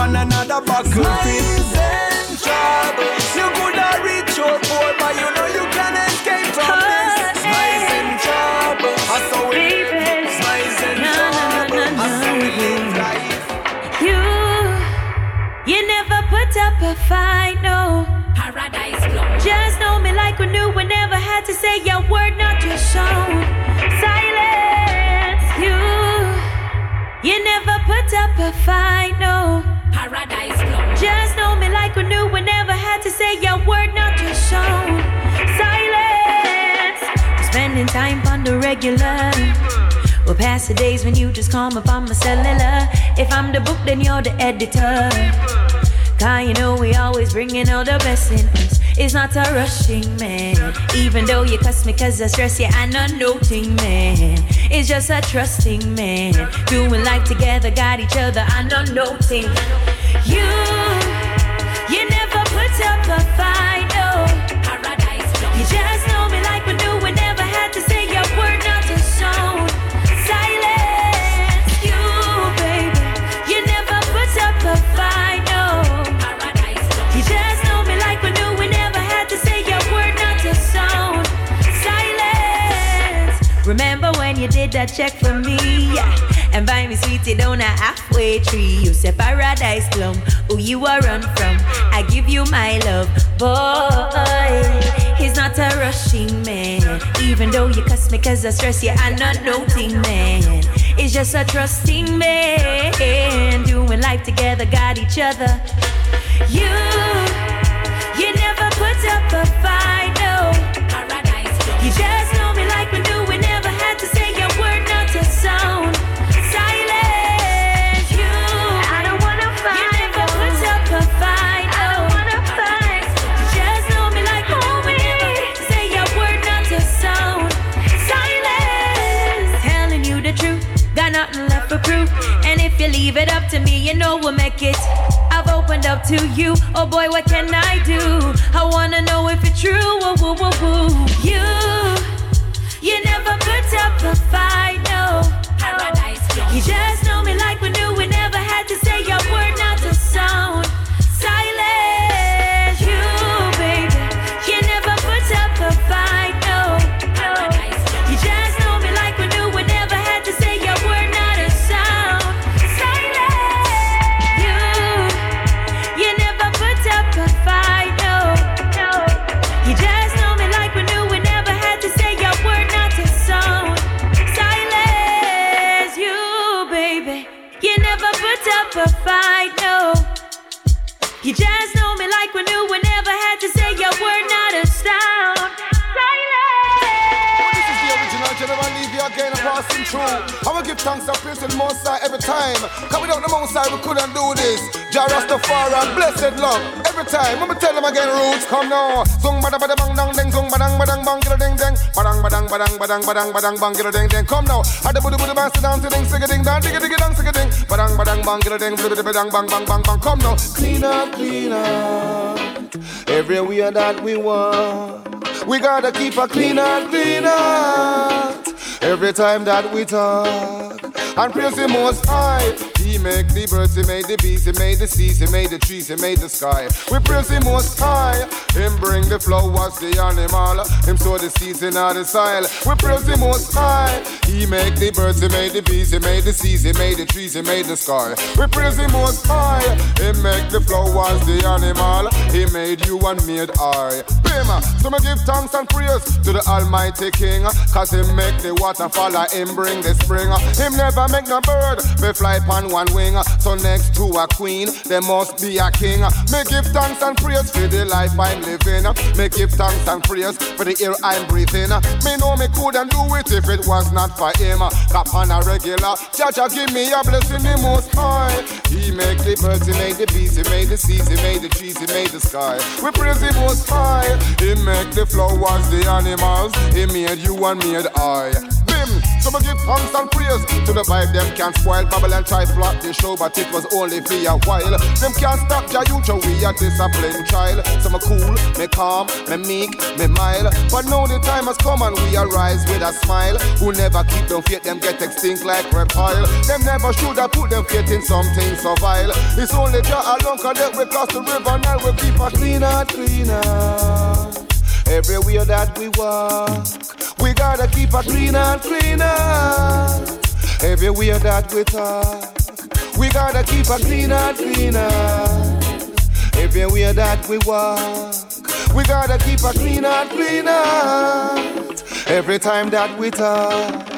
on another buckle. Smiles and troubles. You could have reached your goal, but you know you can't escape from this. Smiles and troubles. I saw it. Smiles and troubles. I saw it in life. You, you never put up a fight, no. Paradise blow. Just know me like we knew. We never had to say your word, not your shown. Silence, you. You never put up a fight paradise flow. Just know me like we knew, we never had to say a word, not to show silence. We're spending time on the regular. We'll pass the days when you just call me on my cellular. If I'm the book, then you're the editor. Cause you know we always bringing all the best in. It's not a rushing man. Even though you cuss me cause I stress you, I'm not noting man. It's just a trusting man. Doing life together, got each other, I'm not noting. you did that check for me. Yeah. And buy me sweetie down a halfway tree. You say paradise plum, who you are run from. I give you my love, boy. He's not a rushing man. Even though you cuss me cause I stress you, yeah, I'm not noting man. It's just a trusting man. Doing life together, got each other. You leave it up to me, you know we'll make it. I've opened up to you. Oh boy, what can I do? I wanna know if it's true. Woo, woo, woo, woo. You, you never put up a fight, no. Paradise. You just I will give thanks and praise to the Most High every time. Cause without the Most High we couldn't do this. Jah Rastafari, blessed love. Every time, I'ma tell them again, roots come now. Zung bada bada bang dang deng, zung badang badang bang gida deng deng. Badang badang badang badang badang badang bang gida deng deng. Come now. Ada budu budu bang sit down to ding sig ding dang digga digga dang sig ding. Badang badang bang gida deng budu budu badang bang bang bang bang. Come now. Clean up, clean up. Everywhere that we want. We gotta keep a clean and clean heart every time that we talk. And praise the Most High. He make the birds, he made the bees, he made the seas, he made the trees, he made the sky. We praise the Most High. Him bring the flowers, the animal. Him sow the seeds in all the soil. We praise the Most High. He make the birds, he made the bees, he made the seas, he made the trees, he made the sky. We praise the Most High. He make the flowers, the animal. He made you and made I. Bim. Uh, so me give thanks and praise to the Almighty King. Cause him make the water fall, him bring the spring. Him never make no bird, me fly upon one wing. So next to a queen, there must be a king. Me give thanks and praise for the life I'm living. Me give thanks and praise for the air I'm breathing. Me know me couldn't do it if it was not for him. Cap on a regular, Jah Jah give me a blessing the most high. He make the birds, he made the bees, he made the seas, he made the trees, he made the sky. We praise the most high. He make the flowers, the animals. He made you and made I. Bim. So me give thanks and praise to the vibe. Them can't spoil bubble and try flop the show, but it was only for a while. Them can't stop ya you we a disciplined child. So me cool, me calm, me meek, me mild. But now the time has come and we arise with a smile. Who never keep them faith, them get extinct like reptile. Them never should have put them faith in something so vile. It's only Jah alone can let we cross the river now we keep a cleaner, cleaner. Everywhere that we walk, we gotta keep a clean and cleaner. Everywhere that we talk, we gotta keep a clean and cleaner. Everywhere that we walk, we gotta keep a clean and cleaner. Every time that we talk,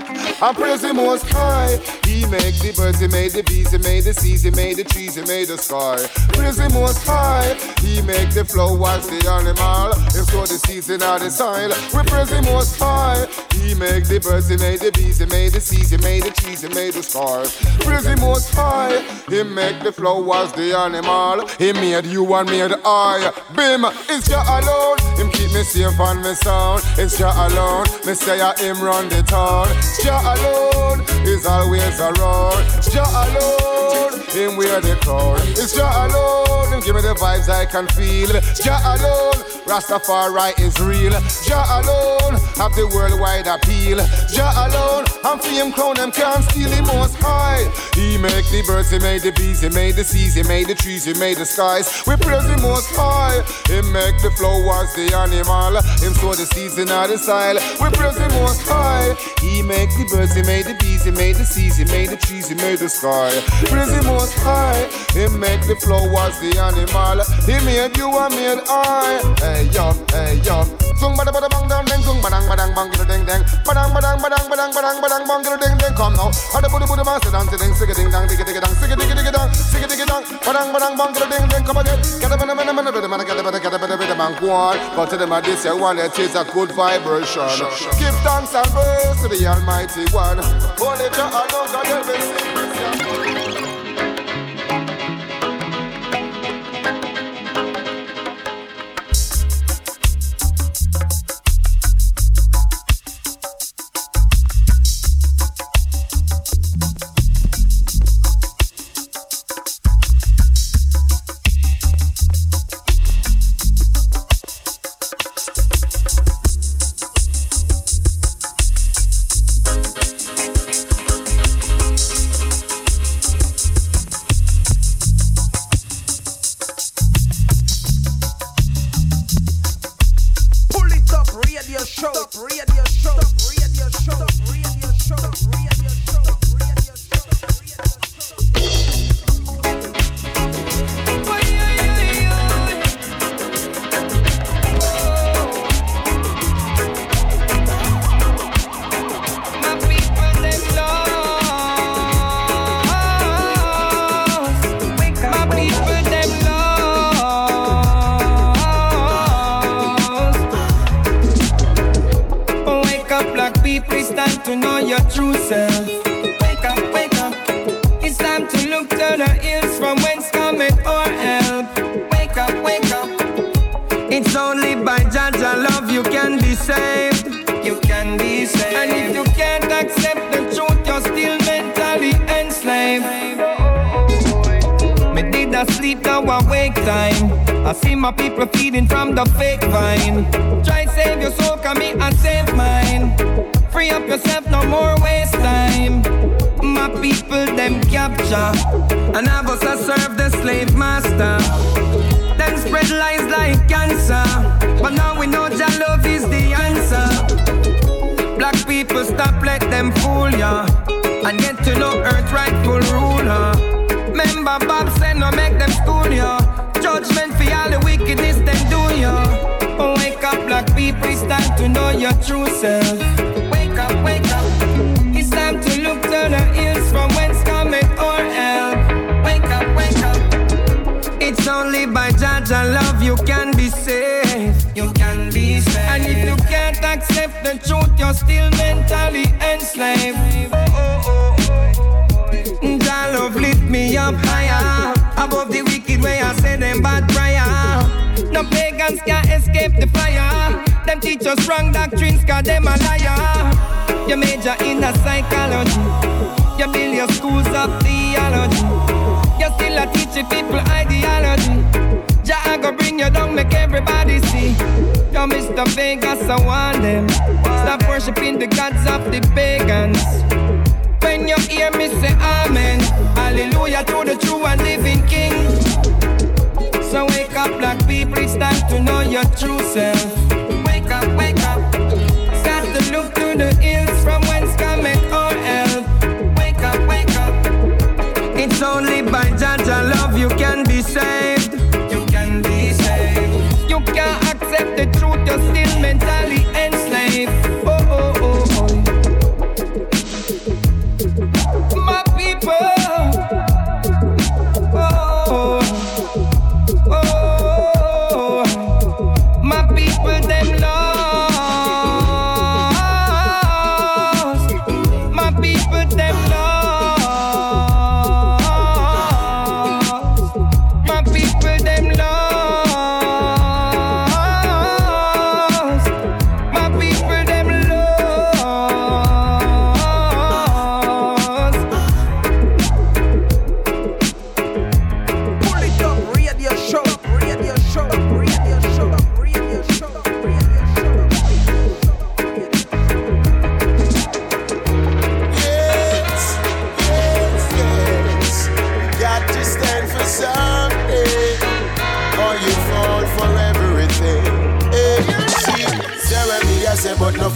I praise the Most High. He make the birds, he made the bees, he made the seas, he made the trees, he made the sky. Praise the Most High. He make the flowers, the animal. He sow the seeds in the soil. We praise the Most High. He make the birds, he made the bees, he made the seas, he made the trees, he made the sky. Praise the Most High. He make the flowers, the animal. He made you and made I. Bim, it's Jah alone. Him keep me safe and me sound. It's Jah alone. Me say I him run the town. Jah alone is always around. Jah alone, him wear the crown. It's Jah alone, him give me the vibes I can feel. Jah alone, Rastafari is real. Jah alone, have the worldwide appeal. Jah alone, I'm fame crown, them can't steal him most high. He make the birds, he made the bees, he made the seas, he made the trees, he made the skies. We praise him most high. He make the flowers, the animal. Him sow the seeds in the soil. We praise him most high. He make the birds, he made the bees, he made the seas, he made the trees, he made the sky. Praise him most high. He make the flowers, the animal. He made you and made I. Hey yo, hey yo. Zung bada bada bang down, deng zung badang badang bang gida deng deng. Badang badang badang badang badang badang bang gida deng deng. Come now. Ada budu budu bang sedang sedang sig ding dang dig dig dang sig dig dig dang sig dig dang. Badang badang bang gida deng deng. Come again. Gada bada bada bada bada bada gada bada gada bada bada bang one. But to them a this year one it is a good vibration. Give thanks and praise to the Almighty One. Holy Jah alone God help me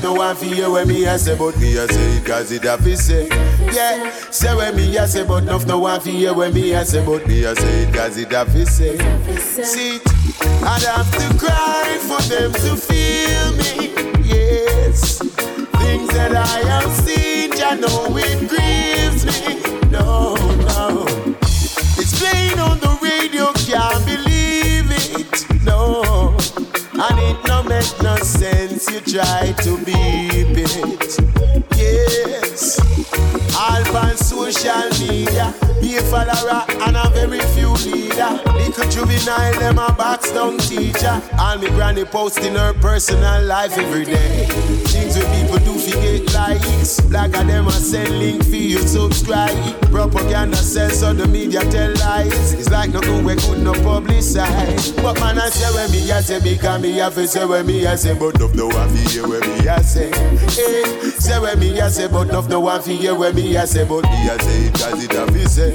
no one for you when me I say, but me I say it cause it have to say. Yeah, say when me I say, but enough no one for you when me I say, but me I say it cause it have to say. See, I'd have to cry for them to feel me. Yes, things that I have seen, I know it grieves me. No, no. It's playing on the radio, can't believe it no make no sense. You try to beep it. Yes, all on social media. Be a follower and a very few leader. Little juvenile, them a box down teacher. All me granny posting her personal life every day. Things we people do forget likes. Like a them a send link for you subscribe. Propaganda sells so the media tell lies. It's like no good we could no publicize. But man I say when me I say because me have to say when me I say but no no one fi hear when me I say. Hey, say when me I say but no no one fi hear when me I say but me I say it cause it have say.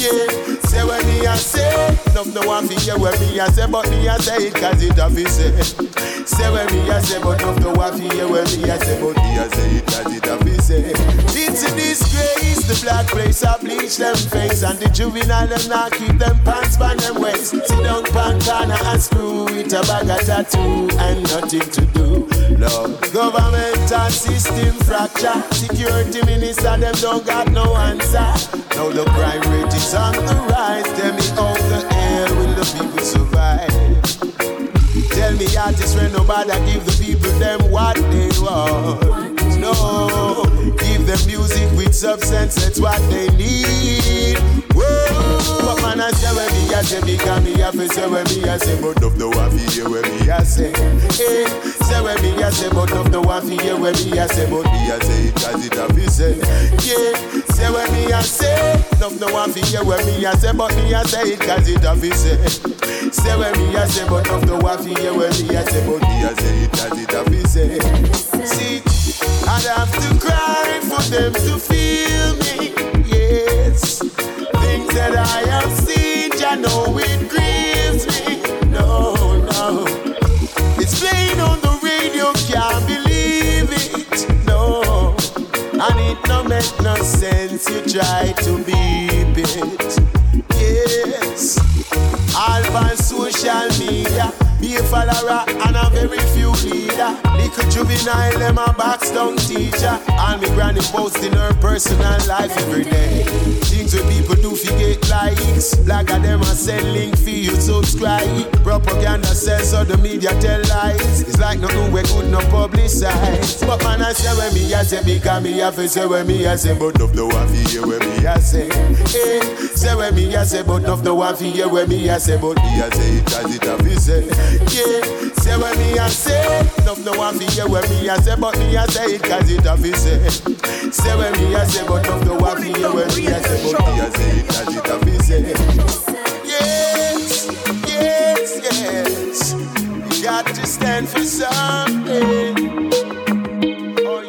Yeah, say when me I say no no one fi hear when me I say but me I say it cause it have to say. Say when me I say but no no one fi hear when me I say but me I say it cause it have to say. It's a disgrace the black race a bleach them face and the juvenile them not keep them pants by them waist. Sit down pan corner and screw it a bag of tattoo and nothing to do. No government and system fracture. Security minister them don't got no answer. Now the crime rate is on the rise. Tell me how the hell will the people survive? Tell me artists when nobody give the people them what they want. No. Give them music with substance, that's what they need. Whoa, what man I say when me I say because me have to say when me I say, but of the one for hear when me I say. Hey, say when me I say, but of the one for hear when me I say, but me I say it as it have to say. Yeah, say when me I say, of the one for hear when me I say, but me I say it as it have to say. Say when me I say, but of the one for hear when me I say, but me I say it as it have to say. See, I'd have to cry for them to feel me. Yes, things that I have seen, I know it grieves me. No, no, it's playing on the radio, can't believe it. No, and it no make no sense. You try to beep it. Yes, all on social media. Be a follower and a very few leader. Little juvenile, them a box down teacher. And me granny posting her personal life every day. Things where people do forget likes. Blagger them a send link for you subscribe. Propaganda sells so the media tell lies. It's like nothing we could not publicize. But man I say when me I say because me have to say when me I say but of the one for hear when me I say. Hey, say when me I say but of the one for hear when me I say but me I say it as it to say. Yeah, say when me I say, enough no one fi hear when me I say, but me I say it cause it have to say. Say when me I say, but enough no one fi hear when me I say, but me I say it cause it have to say. Yes, yes, yes, you got to stand for something. Oh,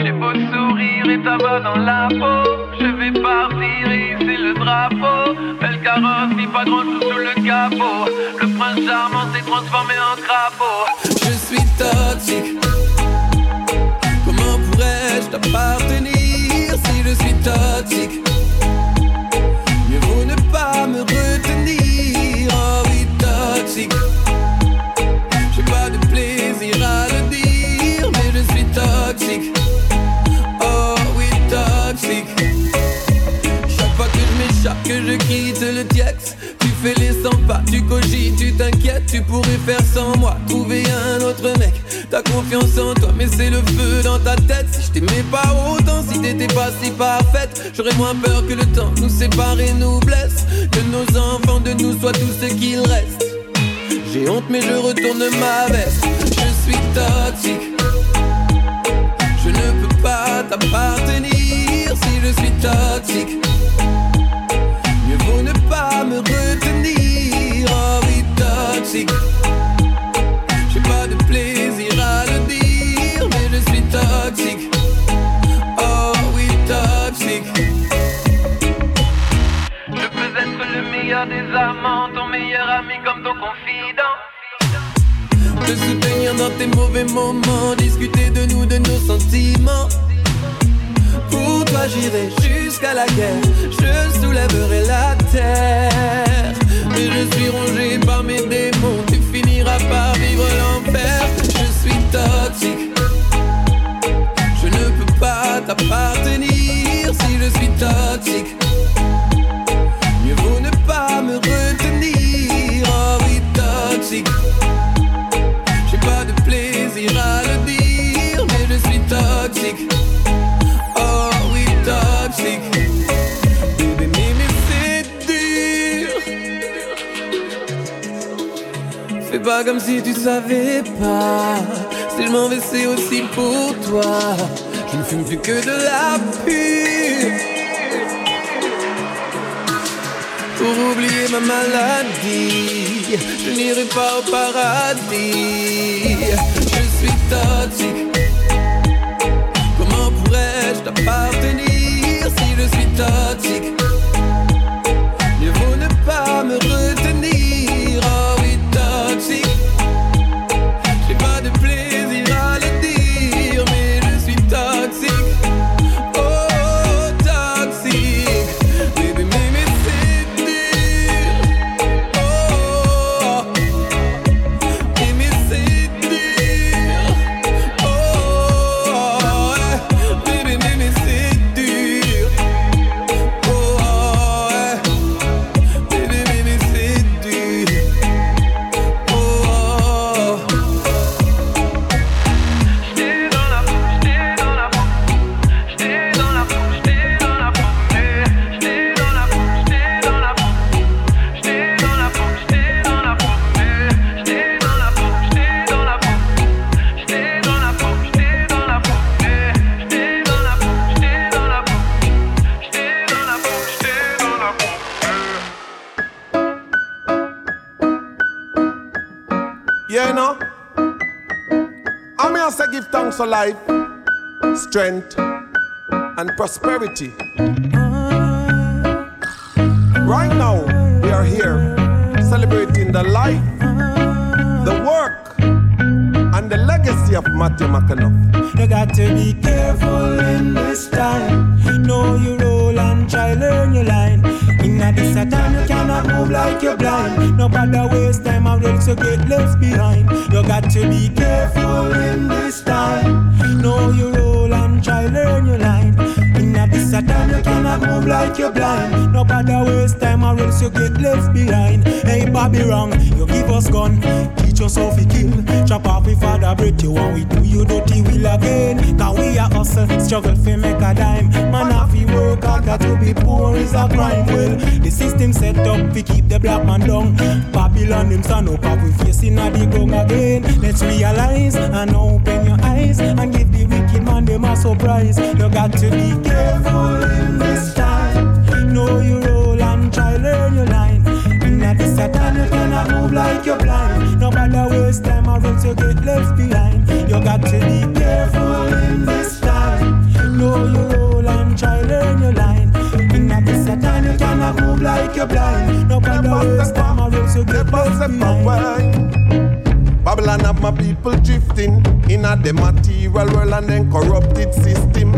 J'ai beau sourire et tabac dans la peau. Je vais partir c'est le drapeau. Belle carrosse, pas grand sous le capot. Le prince charmant s'est transformé en crapaud. Je suis toxique. Comment pourrais-je t'appartenir si je suis toxique? Mieux vaut ne pas me retenir. Oh oui, toxique. Je quitte le Tiex. Tu fais les 100 pas, tu cogites, tu t'inquiètes Tu pourrais faire sans moi, trouver un autre mec T'as confiance en toi, mais c'est le feu dans ta tête. Si je t'aimais pas autant, si t'étais pas si parfaite J'aurais moins peur que le temps nous sépare et nous blesse. Que nos enfants de nous soient tout ce qu'il reste. J'ai honte mais je retourne ma veste. Je suis toxique. Je ne peux pas t'appartenir si je suis toxique me retenir, oh oui, toxique. J'ai pas de plaisir à le dire, mais je suis toxique. Oh oui, toxique. Je peux être le meilleur des amants, ton meilleur ami comme ton confident. Te soutenir dans tes mauvais moments, discuter de nous, de nos sentiments. J'irai jusqu'à la guerre, je soulèverai la terre. Mais je suis rongé par mes démons, tu finiras par vivre l'enfer. Je suis toxique, je ne peux pas t'appartenir si je suis toxique. Pas comme si tu savais pas. Si je m'en vais, c'est aussi pour toi. Je ne fume plus que de la pure. Pour oublier ma maladie, je n'irai pas au paradis. Je suis toxique. Comment pourrais-je t'appartenir si je suis toxique? Mieux vaut ne pas me for life, strength, and prosperity. Right now, we are here celebrating the life, the work, and the legacy of Matthew McAnuff. You got to be careful in this time. Know your role and try learn your line. A this a time you cannot move like you're blind. No bother waste time or else you get left behind. You got to be careful in this time. Know your role and try learn your line. In this a time you cannot move like you're blind. No bother waste time or else you get left behind. Hey Bobby wrong, you give us gun. Teach us how to kill. Chop off we father breath you want we do you dirty will again. Cause we a hustle, struggle fi make a dime. Man have to work hard, got to be poor is a crime. Well, the system set up to keep the black man down. Babylon them stand up, and we facing a the ground again. Let's realize and open your eyes and give the wicked man them a surprise. You got to be careful in this time. Know your role and try learn your line. In a this time you cannot move like you're blind. No bother waste time or else you get left behind. You got to be careful in this time. Know your role and try learn your line. In a this time you cannot move like you're blind. No bother waste time or else you get left behind. Babylon have my people drifting in a the material world and then corrupted system.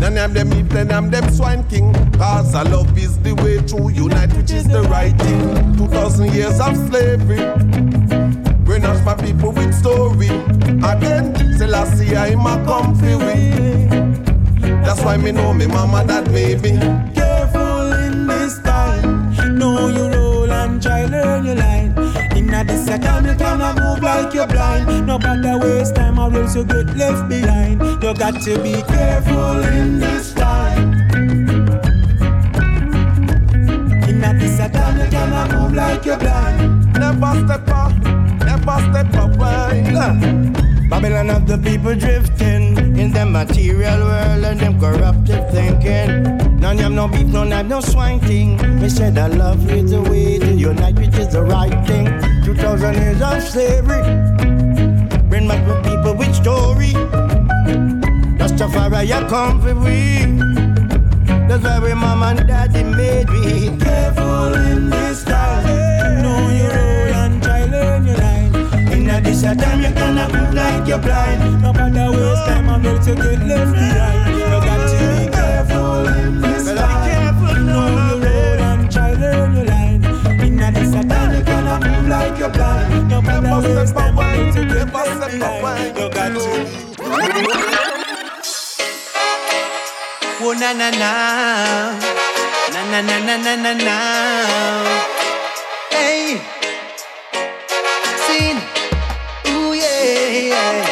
Then I'm them eat, then I'm them swine king. Cause I love is the way to unite, which is the right thing. Two thousand years of slavery. Brainwash my people with story. Again, Selassie I'm a comfy way. That's why me know me mama that made me. Careful in this time. Know your role and try learn your line. In a this a time you cannot move like you're blind. No bother waste time or else you get left behind. You got to be careful in this time. In a this a time you cannot move like you're blind. Never step up, never step away. Babylon of the people drifting in the material world and them corrupted thinking. None have no beef, none have no swine thing. Me said I love is the way to unite, which is the right thing. Two thousand years of slavery, bring back the people with story. Rastafari, you come for we. That's why we mom and daddy made we. Careful in this time. Know your role and try learn your line. In a this time you cannot move like you're blind. No bother waste time or else you get left behind. You got to be careful in this time. Know your role you move like you're blind. No or else you get left behind. You got to. Oh na na na, na na na na na na na. Hey, sing, ooh yeah.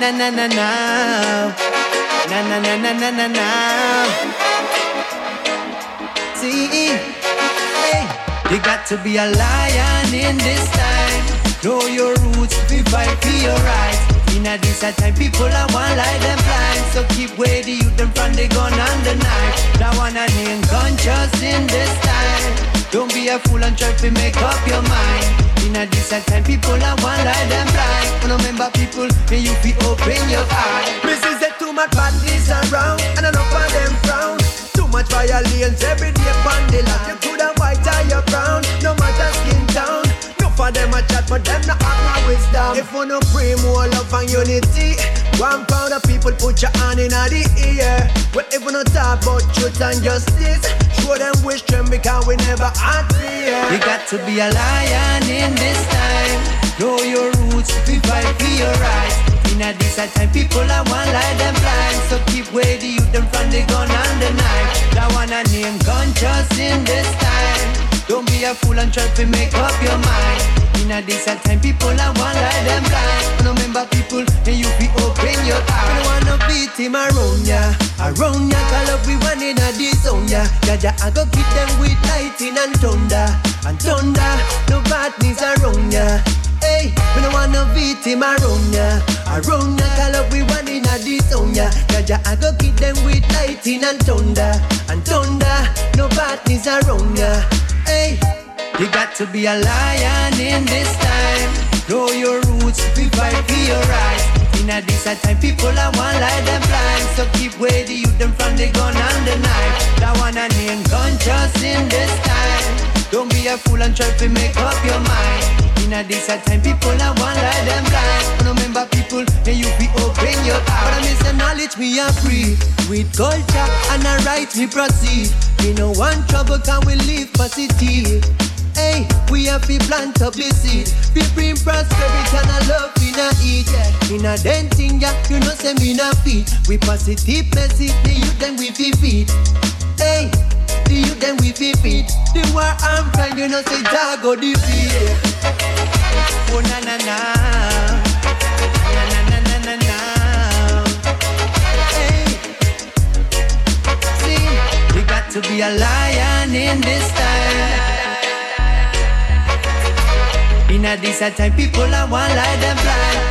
Na na na na, na na na na na na na. See, you got to be a lion in this time. Know your roots, be fight for your rights. In a this time, people are one like them blind. So keep way the youth them from the gun and the knife. That one a name conscious in this time. Don't be a fool and try to make up your mind. In a this time, people are one like them blind. Remember people, may you be open your eyes. This is it too much badness around, and enough of them frown. Too much violence every day upon the. For them a chat, but them not have no wisdom. If you no pray more love and unity, one pound of people put your hand in the ear. Well, if you no talk about truth and justice, show them wish them because we never had fear. You got to be a lion in this time. Know your roots, be fight for your rights. In a this time, people are one like them blind. So keep way the youth them from the gun and the knife. That one a name conscious in this time. Don't be a fool and try to make up your mind. In a decent time, people are one like them blind. member people, and you be open your eyes. I wanna beat him around ya, around ya. Call up we one in a this zone ya. Yeah, yeah, I go keep them with lightning and thunder, and thunder. No badness around ya. Hey, we don't wanna beat him around ya, around ya. Call up we one in a this zone ya. Yeah, I go keep them with lightning and thunder, and thunder. No badness around ya. Hey, you got to be a lion in this time. Know your roots, be fight for your rights. In a this time, people are one like them blind. So keep away the youth them from the gun and the knife. That one a name conscious in this time. Don't be a fool and try to make up your mind. In a this time, people are one like them blind. Remember, people, may you be open your eyes. But I miss the knowledge, me a free. With culture and a right, me proceed. We no want trouble, can we live positive. Hey, we have to plant up the seed. We bring prosperity and a love in a eat. In a denting, yeah, you know, say me na feet. We positive message, the youth then we feed. Hey, the youth then we feed. The war I'm trying, you know, say dog go defeat. Oh na na na. Na na na na na na. Hey. We got to be a lion in this time. In a this time, people are one like them blind.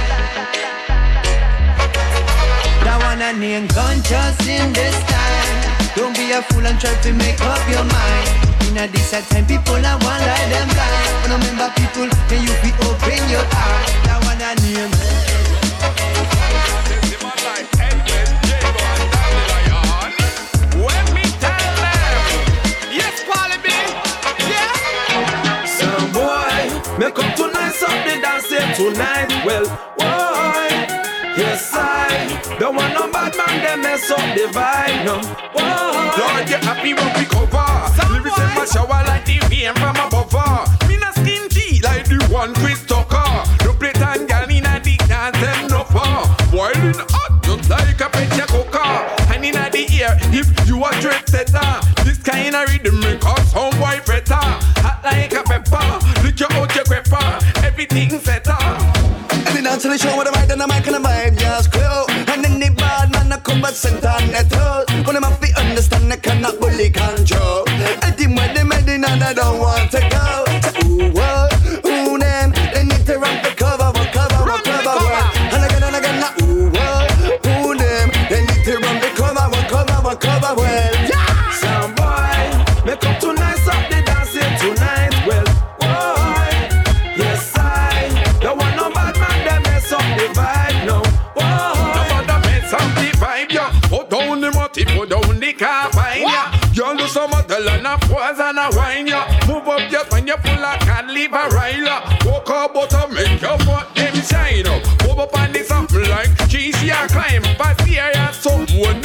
That one a name conscious in this time. Don't be a fool and try to make up your mind. In a this time, people are one like them blind. But remember, people, can you be open your heart? That one a name. When make up tonight, something dance it tonight. Well, I don't want no bad man, they mess up the vibe, no. Boy, Lord, you happy when we cover. Lyrics in my shower like the rain from above. Me na skin tea like the one Chris Tucker. No play time, girl, in a the dance, them no far. Boiling hot, just like a petty cooker. And in the ear, if you a trendsetter, this kind of rhythm make us home boy better. Hot like a pepper, lick your out your crepper, everything set up. And the dance to the show with the mic and the mic and the vibe just glow. Center on the throat. When them have to understand they cannot bully control. And the when they made it and they don't want to go. You do of model and a wine, yeah. Move up just when you pull a can leave a riler. Walk up butter, make your foot them shine up. Move up on this something like cheese, yeah, climb. But here, yeah, something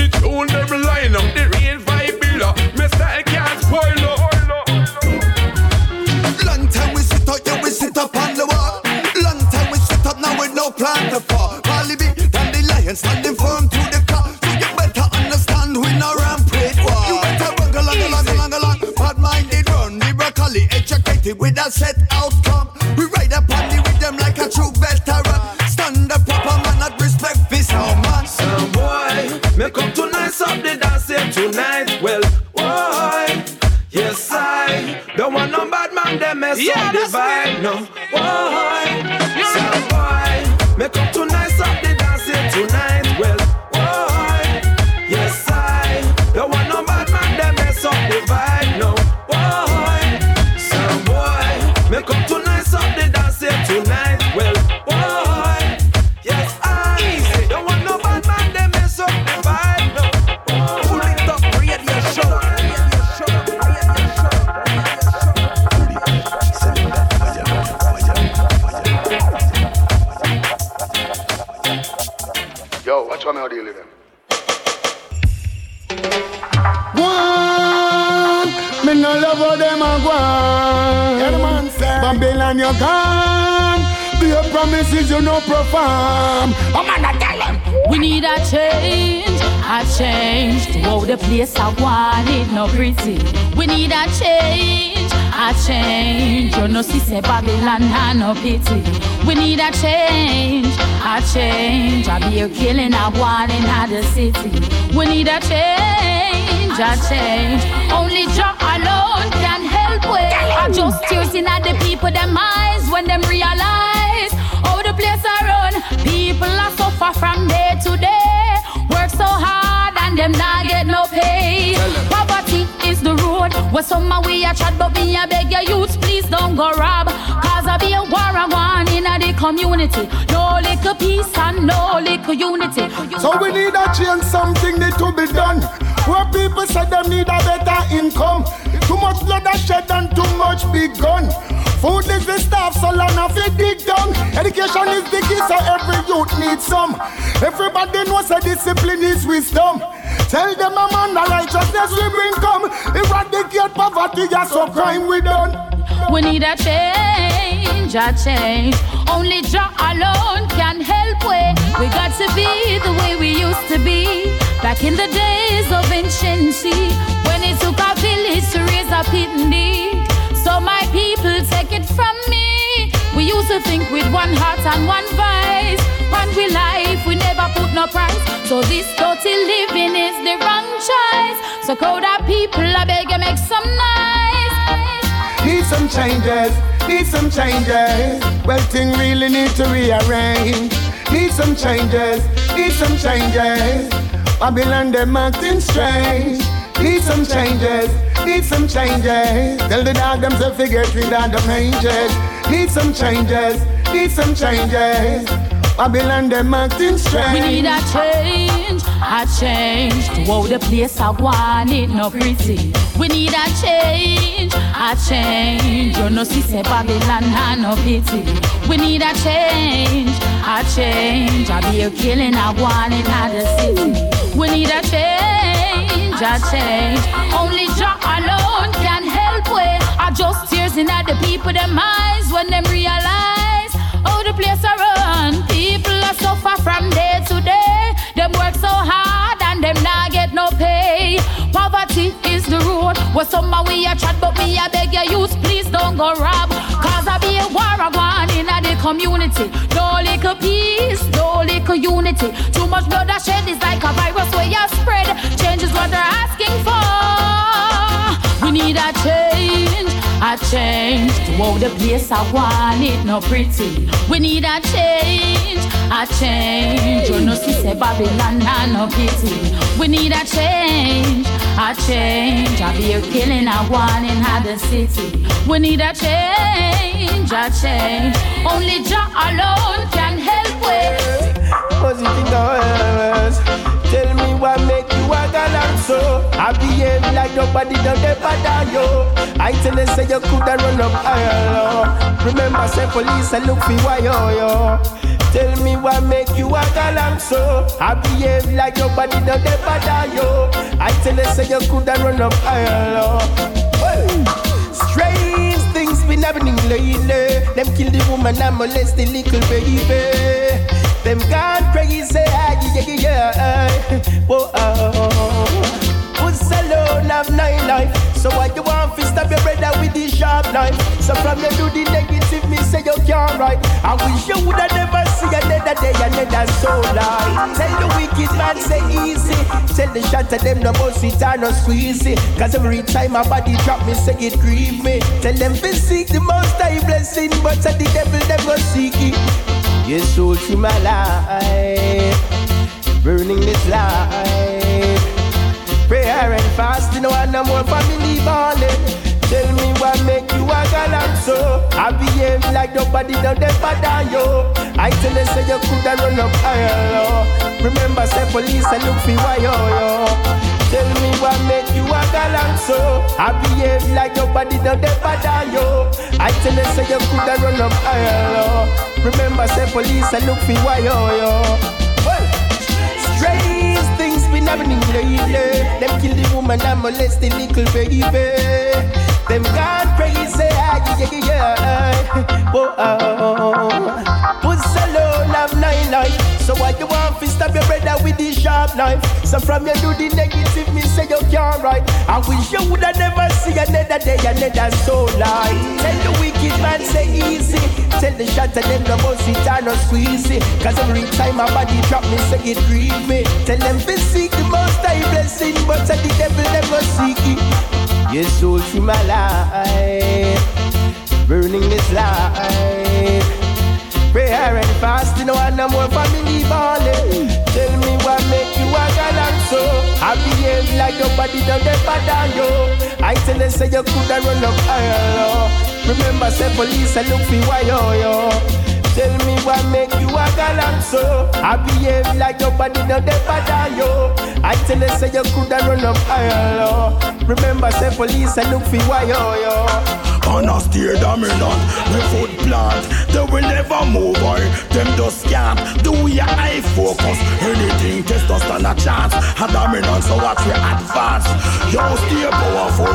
place I want it no pretty. We need a change, a change. You know, see, say Babylon, nah, no pity. We need a change, a change. I be a killing, I want in the city. We need a change, a change. Only Jah alone can help with. I just tears in at the people, them eyes when them realize how the place I run. People are suffer from day them not get no pay. Poverty is the road where some we a chat, but me a beg your youths, please don't go rob. Cause I be a war a one in a the community. No little peace and no little unity. So we need a change, something need to be done. Where people say they need a better income. Too much blood is shed and too much big gun. Food is the stuff, so long of it dig down. Education is the key, so every youth needs some. Everybody knows that discipline is wisdom. Tell them a man the righteousness we bring come. Eradicate poverty, yes, so crime we done. We need a change, a change. Only Jah alone can help we. We got to be the way we used to be. Back in the days of anciency, when it took a village to raise a pitney. So my people take it from me. We used to think with one heart and one voice. When we life, we never put no price. So this dirty living is the wrong choice. So of people, I beg you make some noise. Need some changes, need some changes. Well, thing really need to rearrange. Need some changes, need some changes. Babylon, them acting strange. Need some changes, need some changes. Tell the dog them to figure three dog them ranges. Need some changes, need some changes. Babylon, them acting strange. We need a change, a change to how the place I want it no pretty. We need a change, I change. You know, see, say Babylon, I no pity. We need a change, I change. I be a killing, I want it out the city. We need a change, I change. Only Jah alone can help we. I just tears in at the people, them eyes when them realize how the place I run. People are suffer from day to Poverty is the road where some of we a chat, but me I beg you, youth, please don't go rob. Cause I be a war I want in the community. No little peace, no little unity. Too much blood I shed is like a virus where you spread. Change is what they're asking for. We need a change, a change to how the place I want it no pretty. We need a change, a change. You know, see, Babylon, nah, no pity. We need a change, a change. I be a killing, I want in the city. We need a change, a change. Only Jah alone can help words? Tell me what make galang so I behave like nobody done ever done yo. I tell you say you coulda run up higher low Remember say police and look for why yo yo. Tell me what make you a galang so I behave like nobody done ever done yo. I tell you say you coulda run up higher low Well, Strange things been happening lately. Them kill the woman and molest the little baby them gone crazy, ah, yeah, yeah, yeah. Whoa, oh. Who's alone have nine life? So why you want to stab your brother with the sharp knife? So from you do the negative, me say you can't right. I wish you woulda never see another day, another soul life. Tell the wicked man say easy. Tell the shot them no bust it or no squeeze. Cause every time my body drop me, say it grieve me. Tell them to seek the most high blessing, but say the devil never seek it. Yes, soul through my life, burning this life. Prayer and fasting, one no more family balling. Tell me what make you a galang so I behave like nobody done ever done yo. I tell you say you coulda run up higher Remember say police and look for why yo yo. Tell me what make you a galang so I behave like nobody done ever done yo. I tell you say you coulda run up higher Remember say police I look for why yo yo. Well, strange things been happening lately Them kill the woman and molest the little baby. Them gone crazy, ah, yeah, yeah, yeah Whoa, oh. You want to stab your brother with the sharp knife. So from you do the negative, me say you can't right I wish you woulda never see another day, another soul life Tell the wicked man say easy. Tell the of them no bust it or no squeeze it Cause every time my body drop me say it grieve me. Tell them to seek the most high blessing But the devil never seek it. Yes, soul through my life Burning this life Prayer and fasting, one no more family balling. Tell me what make you a galang so. I behave like nobody done ever done yo. I tell them say you coulda run up higher Remember say police and look for why yo yo Tell me what make you a galant so I behave like nobody no dey bother you I tell you say you coulda run up low Remember say police and look for why yo yo and I steer dominant. Me foot plant, they will never move on. Them just can't do your eye focus. Anything test us stand a chance. A dominant, so watch we advance. Yo, stay powerful,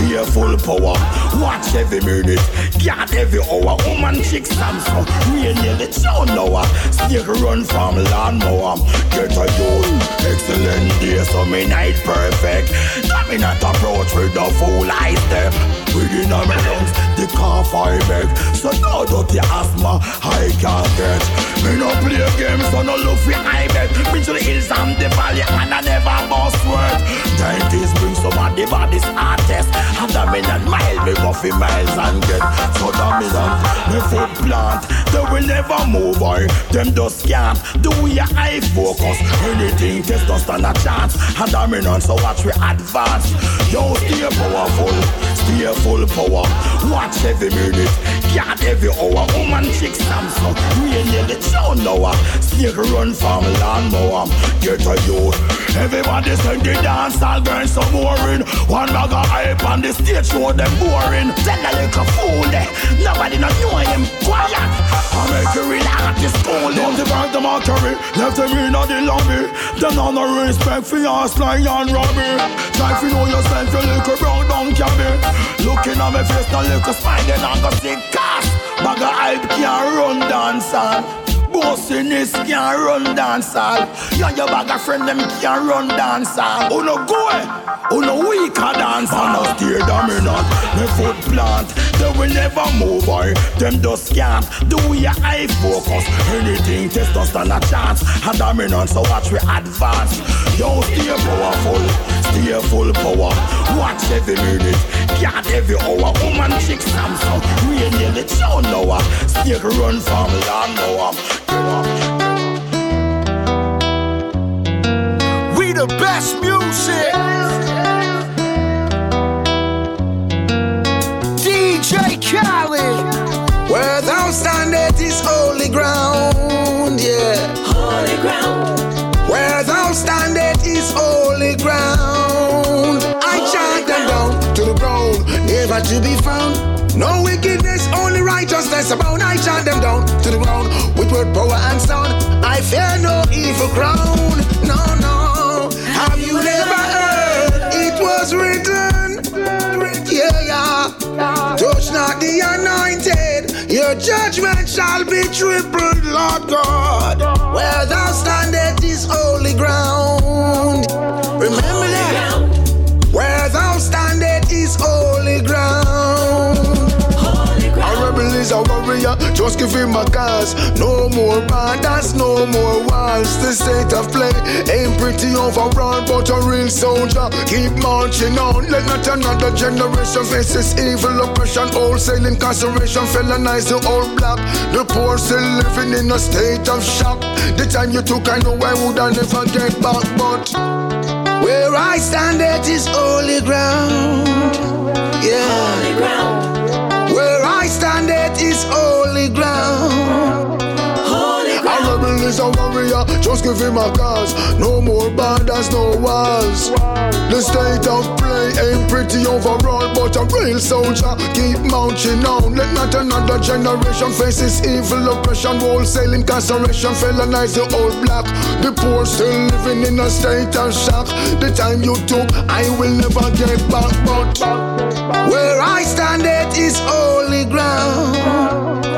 stay full power. Watch every minute, guard every hour. Woman chick Samsung, we are near the town now. Stick run from lawnmower. Get a youth, excellent day, so me night perfect. Dominant approach with the full eye step. Within a me lungs, the cough I beg. So now dirty asthma I can't get. Me no play games, so no look for I bet. Been to the hills and the valley and I never bust word. Dentist bring some of the baddest artists. And a million mile me go for miles and get. So dominant, me foot plant. They will never move on. Them just can't do your eye focus. Anything test us stand a chance. And dominant, so watch we advance. Yo, stay powerful, stay full power. Watch every minute, guard every hour. Woman chick Samsung, we near the town now. Snake run from lawnmower. Get a youth. Everybody send the dance, all girls so boring. One bag of hype on the stage show them boring. Tell a little fool there, nobody not know him. Quiet. I make you relax this school. Don't divide the mockery, left them in the lobby. Them on no respect for your slang and robbery. Try to know yourself, you little brown cabby. Looking at me face, no little then I go see cast. Bag of hype can't run dance on. Bossiness can't run dancehall. You and your bag of friend them can't run dancehall. Who no go? Eh? Who no weaker dance? I no steer dominant. Me foot plant. They will never move on. Them just can't do your eye focus. Anything test us stand a chance. A dominant, so watch we advance. Yo, stay powerful, stay full power. Watch every minute, guard every hour. Woman chick Samsung, we near the town now. Snake run from lawnmower. We the best music. DJ Khaled. Where thou standest is holy ground, yeah. Holy ground. Where thou standest is holy ground. Righteousness abound. I chant them down to the ground with word, power, and sound. I fear no evil crown. No, no. Have you never heard? It was written. Yeah, yeah. Touch not the anointed. Your judgment shall be tripled, Lord God. Where thou standest is holy ground. Remember that. Where thou standest is holy ground. Is a warrior, just give him a cause. No more borders, no more walls. The state of play ain't pretty overall, but a real soldier. Keep marching on. Let not another generation face this evil oppression. Wholesale incarceration, felonize the old black. The poor still living in a state of shock. The time you took, I know I would I never get back, but Where I stand, it is holy ground. Yeah. Holy ground. Holy ground. Is a warrior, just give him a cause. No more borders, no walls. The state of play ain't pretty overall, but a real soldier keep marching on. Let not another generation face this evil oppression. Wholesale incarceration, felonize the old black. The poor still living in a state of shock. The time you took, I will never get back, but Where I stand, it is holy ground.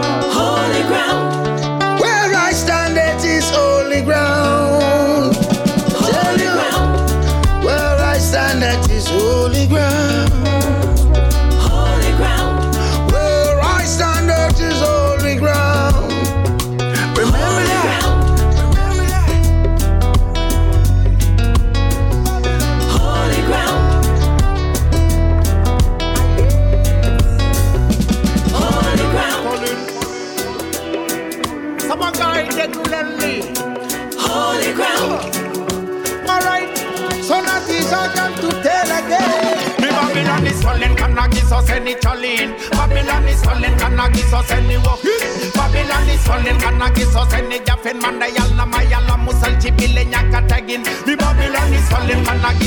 Any jaffin manda yalla mayala musal chibile nyaka tagin.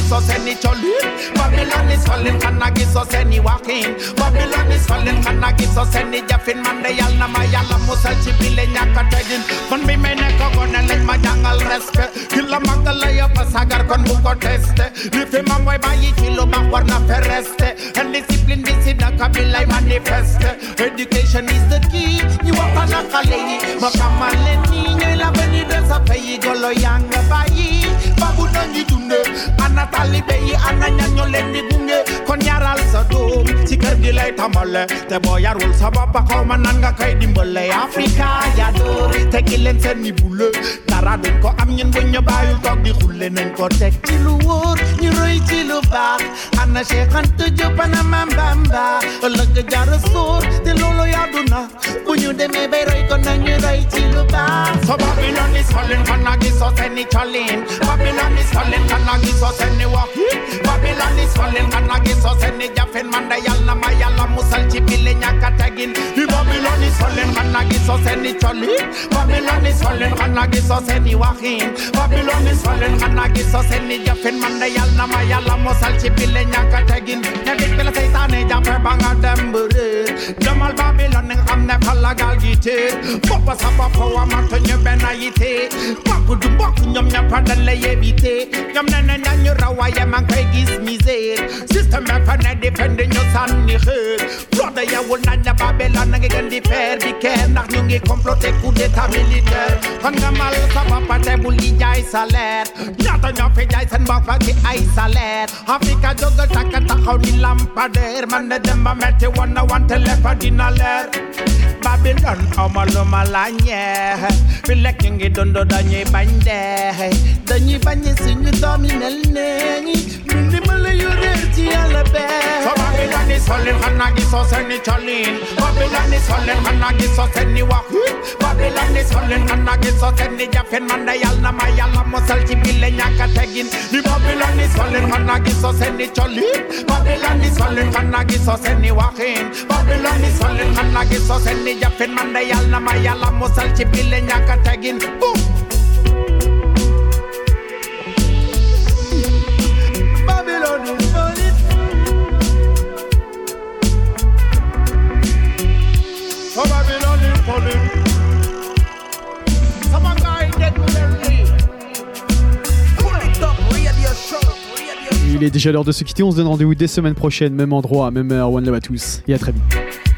The Babylon is falling, gonna give us any cholin. Babylon is falling, gonna give us any walking. Babylon is falling, gonna give us any jaffin manda yalla mayala musal chibile nyaka tagin. Kon bi mene ko gonna let ma jangal respect. Killa mangala ya pasagar kon buko teste. Life mamboy bayi chilo bakwar na fereste. And discipline bisida kabila manifeste. Education is the key. You walk on a kale. Makamale niño la venida sa peyi golo yanga bayi. Babu nangi dunde. Kon yaral sa doom. Si kër gi lay tamale. Te yarul sa xaw ma nan nga dimbale. Seen ni. Dara ko am ñun ñu di xulle nañ ko ci lu wóor ñu roy ci lu baax ana te bu ñu bay roy ko roy ci lu baax so Babylon is falling kana gisoo seeni colin Babylon is falling gisoo seeni wax Babylon is seeni jafin man da yàlla ma yàlla musal ñàkk a tegin Babylon is falling kana gisoo seeni colin Babylon is falling kana gisoo seeni waxin Babylon is falling kana gisoo seeni jafin man da yàlla ma yàlla musal ci bile ñàkk a tegin ne bit bi la seytaane jàppe ba nga dem bëre demal Babylon nga xam ne fa la gaal gi téer boppa sa bopp wa matu ñu benn yite bokk du bokk ñoom ñëpp dañ lay éviter ñoom ne ne nañu raw waaye man koy gis misère système bi fa ne defend ñu sànni xeer brother yewul nañ ne Babylon na ngi gën di faire di keer ndax ñu ngi comploter coup d'état militaire kon nga mal sa bopp te bul di jaay salaire ñaata ñoo fi jaay seen bopp ci ay salaire Afrika jógal takka taxaw ni lampadaire man de dem ba metti woon na wante lépp dina leer Babylon amaluma la ñeex fi lekk ñu ngi dund dañuy bañ dee dañuy bañ suñu doom yi mel neeñi bee so Babylon is falling xanaa gisoo seeni colin Babylon is falling xanaa gisoo seeni wax Babylon is falling xanaa gisoo seeni jafin man da yàlla na ma yàlla musal ci bile ñàkk a tegin di Babylon is falling xanaa gisoo seeni colin Babylon is falling xanaa gisoo seeni waxin Babylon is falling xanaa gisoo seeni jafin man da yàlla na ma yàlla musal ci bile ñàkk a tegin boom Il est déjà l'heure de se quitter. On se donne rendez-vous dès semaine prochaine, même endroit, même heure. One love à tous et à très vite.